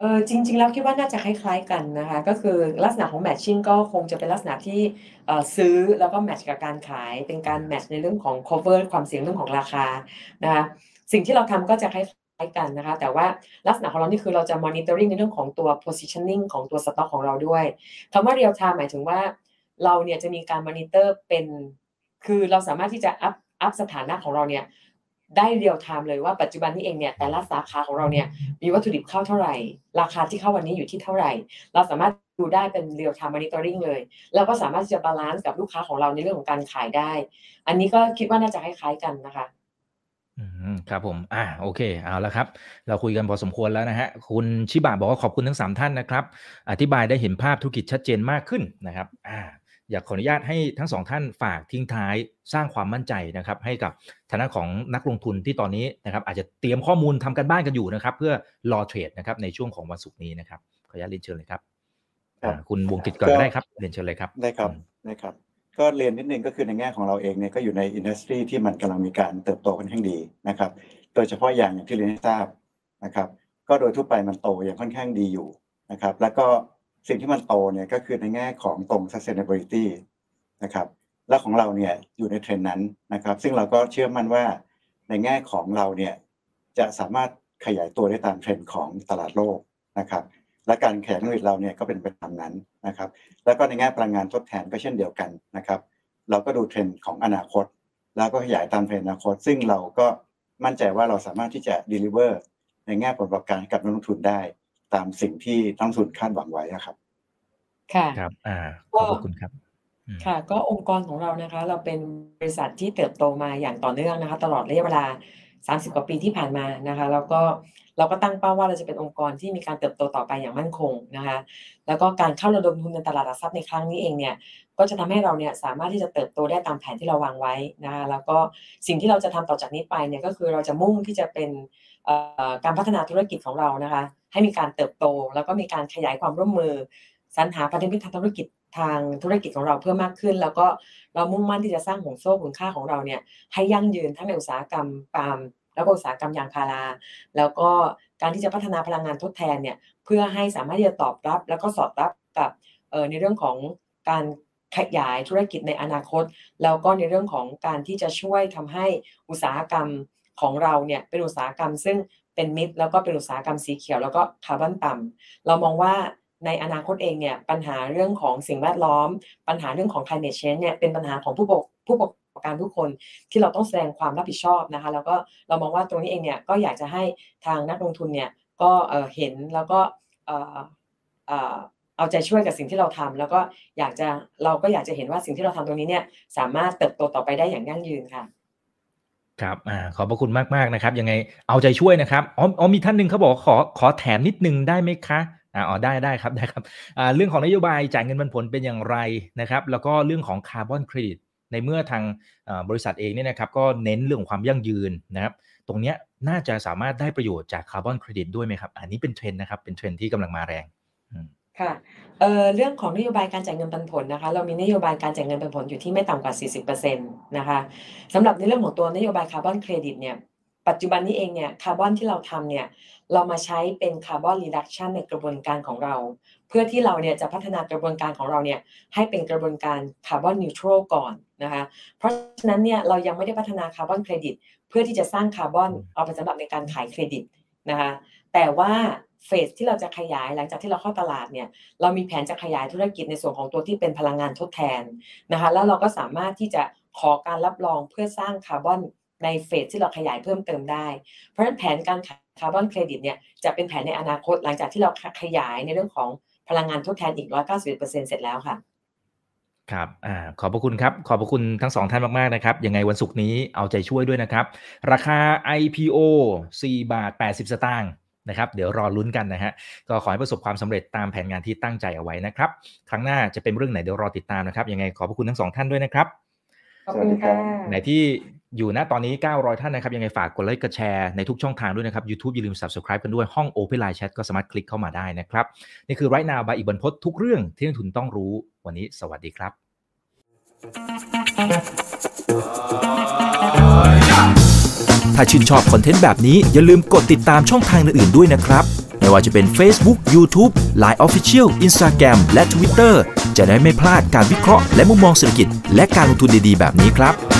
เออจริง ๆ แล้วคิดว่าน่าจะคล้าย ๆ กันนะคะ ก็คือลักษณะของ matching ก็คงจะเป็นลักษณะที่ซื้อแล้วก็แมทช์กับการขายเป็นการแมทช์ในเรื่องของ cover ความเสี่ยงเรื่องของราคานะคะสิ่งที่เราทำก็จะคล้ายกันนะคะ แต่ว่าลักษณะของเรานี่คือเราจะ monitoring ในเรื่องของตัว positioning ของตัว stock ของเราด้วยคำว่า real time หมายถึงว่าเราเนี่ยจะมีการ monitor เป็น คือเราสามารถที่จะอัพอัพสถานะของเราเนี่ยได้ real time เลยว่าปัจจุบันนี้เองเนี่ยแต่ละสาขาของเราเนี่ยมีวัตถุดิบเข้าเท่าไหร่ ราคาที่เข้าวันนี้อยู่ที่เท่าไหร่ เราสามารถดูได้เป็น real time monitoring เลย แล้วก็สามารถที่จะ balance กับลูกค้าของเราในเรื่องของการขายได้ อันนี้ก็คิดว่าน่าจะคล้ายๆกันนะคะ อืมครับผม อ่าโอเค เอาละครับ เราคุยกันพอสมควรแล้วนะฮะ คุณชิบะบอกว่าขอบคุณทั้งสามท่านนะครับ อธิบายได้เห็นภาพธุรกิจชัดเจนมากขึ้นนะครับ อ่า อยากขออนุญาตให้ทั้งสองท่านฝากทิ้งท้ายสร้างความมั่นใจนะครับ ให้กับฐานะของนักลงทุนที่ตอนนี้นะครับ อาจจะเตรียมข้อมูลทำกันบ้านกันอยู่นะครับ เพื่อรอเทรดนะครับในช่วงของวันศุกร์นี้นะครับ ขออนุญาตเรียนเชิญเลยครับคุณวงกิจก่อนได้ครับ เรียนเชิญเลยครับ ได้ครับ ได้ครับ ก็เรียนนิดนึงก็คือในแง่ของเราเองเนี่ยก็อยู่ในอินดัสทรีที่มันกำลังมีการเติบโตค่อนข้างดีนะครับโดยเฉพาะอย่างที่เรียนทราบนะครับ ก็โดยทั่วไปมันโตอย่างค่อนข้างดีอยู่นะครับ แล้วก็สิ่งที่มันโตเนี่ยก็คือในแง่ของตรง sustainability นะครับและของเราเนี่ยอยู่ในเทรนด์นั้นนะครับ ซึ่งเราก็เชื่อมั่นว่าในแง่ของเราเนี่ยจะสามารถขยายตัวได้ตามเทรนด์ของตลาดโลกนะครับ และการแข่งผลิตเราเนี่ยก็เป็นไปตามนั้นนะครับ แล้วก็ในแง่พลังงานทดแทนก็เช่นเดียวกันนะครับ เราก็ดูเทรนด์ของอนาคต แล้วก็ขยายตามเทรนด์อนาคต ซึ่งเราก็มั่นใจว่าเราสามารถที่จะ deliver ในแง่ผลประกอบการกับนักลงทุนได้ ตามสิ่งที่นักลงทุนคาดหวังไว้ครับ ค่ะครับอ่าขอบคุณครับค่ะก็องค์กรของเรานะคะ เราเป็นบริษัทที่เติบโตมาอย่างต่อเนื่องนะคะ ตลอดระยะเวลา 30 กว่าปีที่ผ่านมานะคะ แล้วก็เราก็ตั้งเป้าว่าเราจะเป็นองค์กรที่มีการเติบโตต่อไปอย่างมั่นคงนะคะ แล้วก็การเข้าระดมทุนในตลาดหลักทรัพย์ในครั้งนี้เองเนี่ยก็จะทำให้เราเนี่ยสามารถที่จะเติบโตได้ตามแผนที่เราวางไว้นะคะแล้วก็สิ่งที่เราจะทำต่อจากนี้ไปเนี่ยก็คือเราจะมุ่งที่จะเป็นการพัฒนาธุรกิจของเรานะคะ ให้มีการเติบโต แล้วก็มีการขยายความร่วมมือสรรหาพันธมิตรทางธุรกิจ ทางธุรกิจของเราเพิ่มมากขึ้น แล้วก็เรามุ่งมั่นที่จะสร้างห่วงโซ่คุณค่าของเราเนี่ยให้ยั่งยืนทั้งในอุตสาหกรรมปาล์มแล้วก็อุตสาหกรรมยางพารา แล้วก็การที่จะพัฒนาพลังงานทดแทนเนี่ยเพื่อให้สามารถที่จะตอบรับ แล้วก็สอดรับกับในเรื่องของการขยายธุรกิจในอนาคต แล้วก็ในเรื่องของการที่จะช่วยทำให้อุตสาหกรรมของเราเนี่ยเป็นอุตสาหกรรมซึ่งเป็นมิตรแล้วก็เป็นอุตสาหกรรมสีเขียวแล้วก็คาร์บอนต่ำเรามองว่า ในอนาคตเองเนี่ยปัญหาเรื่องของสิ่งแวดล้อม ปัญหาเรื่องของ climate change เนี่ยเป็นปัญหาของผู้ปกผู้ประกอบการทุกคนที่เราต้องแสดงความรับผิดชอบนะคะ แล้วก็เรามองว่าตรงนี้เองเนี่ยก็อยากจะให้ทางนักลงทุนเนี่ยก็เห็นแล้วก็เอาใจช่วยกับสิ่งที่เราทำแล้วก็อยากจะเราก็อยากจะเห็นว่าสิ่งที่เราทำตรงนี้เนี่ยสามารถเติบโตต่อไปได้อย่างยั่งยืนค่ะครับอขอบพระคุณมากๆนะครับ ยังไงเอาใจช่วยนะครับอ๋ออ๋อมีท่านหนึ่งเขาบอกขอขอแถมนิดนึงได้ไหมคะ อ๋อได้ได้ครับได้ครับเรื่องของนโยบายจ่ายเงินปันผลเป็นอย่างไรนะครับ แล้วก็เรื่องของคาร์บอนเครดิตในเมื่อทางบริษัทเองเนี่ยนะครับก็เน้นเรื่องความยั่งยืนนะครับ ตรงนี้น่าจะสามารถได้ประโยชน์จากคาร์บอนเครดิตด้วยไหมครับ อันนี้เป็นเทรนด์นะครับ เป็นเทรนด์ที่กำลังมาแรงค่ะเเรื่องของนโยบายการจ่ายเงินปันผลนะคะ เรามีนโยบายการจ่ายเงินปันผลอยู่ที่ไม่ต่ำกว่า 40%นะคะสำหรับในเรื่องของตัวนโยบายคาร์บอนเครดิตเนี่ย ปัจจุบันนี้เองเนี่ยคาร์บอนที่เราทำเนี่ยเรามาใช้เป็น carbon reduction ในกระบวนการของเรา เพื่อที่เราเนี่ยจะพัฒนากระบวนการของเราเนี่ยให้เป็นกระบวนการ carbon neutral ก่อนนะคะเพราะฉะนั้นเนี่ยเรายังไม่ได้พัฒนาคาร์บอนเครดิตเพื่อที่จะสร้างคาร์บอนเอาไปสำหรับในการขายเครดิตนะคะแต่ว่าเฟสที่เราจะขยายหลังจากที่เราเข้าตลาดเนี่ยเรามีแผนจะขยายธุรกิจในส่วนของตัวที่เป็นพลังงานทดแทนนะคะแล้วเราก็สามารถที่จะขอการรับรองเพื่อสร้างคาร์บอน ในเฟสที่เราขยายเพิ่มเติมได้ เพราะฉะนั้นแผนการขายคาร์บอนเครดิตเนี่ยจะเป็นแผนในอนาคตหลังจากที่เราขยายในเรื่องของพลังงานทดแทนอีก 191%เสร็จแล้วค่ะ ครับอ่าขอบพระคุณครับ ขอบพระคุณทั้งสองท่านมาก ๆ นะครับ ยังไงวันศุกร์นี้เอาใจช่วยด้วยนะครับ ราคา IPO 4 บาท 80 สตางค์นะครับ เดี๋ยวรอลุ้นกันนะฮะ ก็ขอให้ประสบความสำเร็จตามแผนงานที่ตั้งใจเอาไว้นะครับ ครั้งหน้าจะเป็นเรื่องไหนเดี๋ยวรอติดตามนะครับ ยังไงขอบพระคุณทั้งสองท่านด้วยนะครับ ขอบคุณค่ะไหนที่ อยู่ณตอนนี้ 900 ท่านนะครับ ยังไงฝากกดไลค์กดแชร์ในทุกช่องทางด้วยนะครับ YouTube อย่าลืม Subscribe กันด้วยห้อง Open Line Chat ก็สามารถคลิกเข้ามาได้นะครับ นี่คือไรนาบายอีกบรรพททุกเรื่องที่นักทุนต้องรู้วันนี้ สวัสดีครับ ถ้าชื่นชอบคอนเทนต์แบบนี้อย่าลืมกดติดตามช่องทางอื่นๆด้วยนะครับไม่ว่าจะเป็น Facebook, YouTube, Line Official, Instagram และ Twitter จะได้ไม่พลาดการวิเคราะห์และมุมมองเศรษฐกิจ และการลงทุนดีๆ แบบนี้ครับ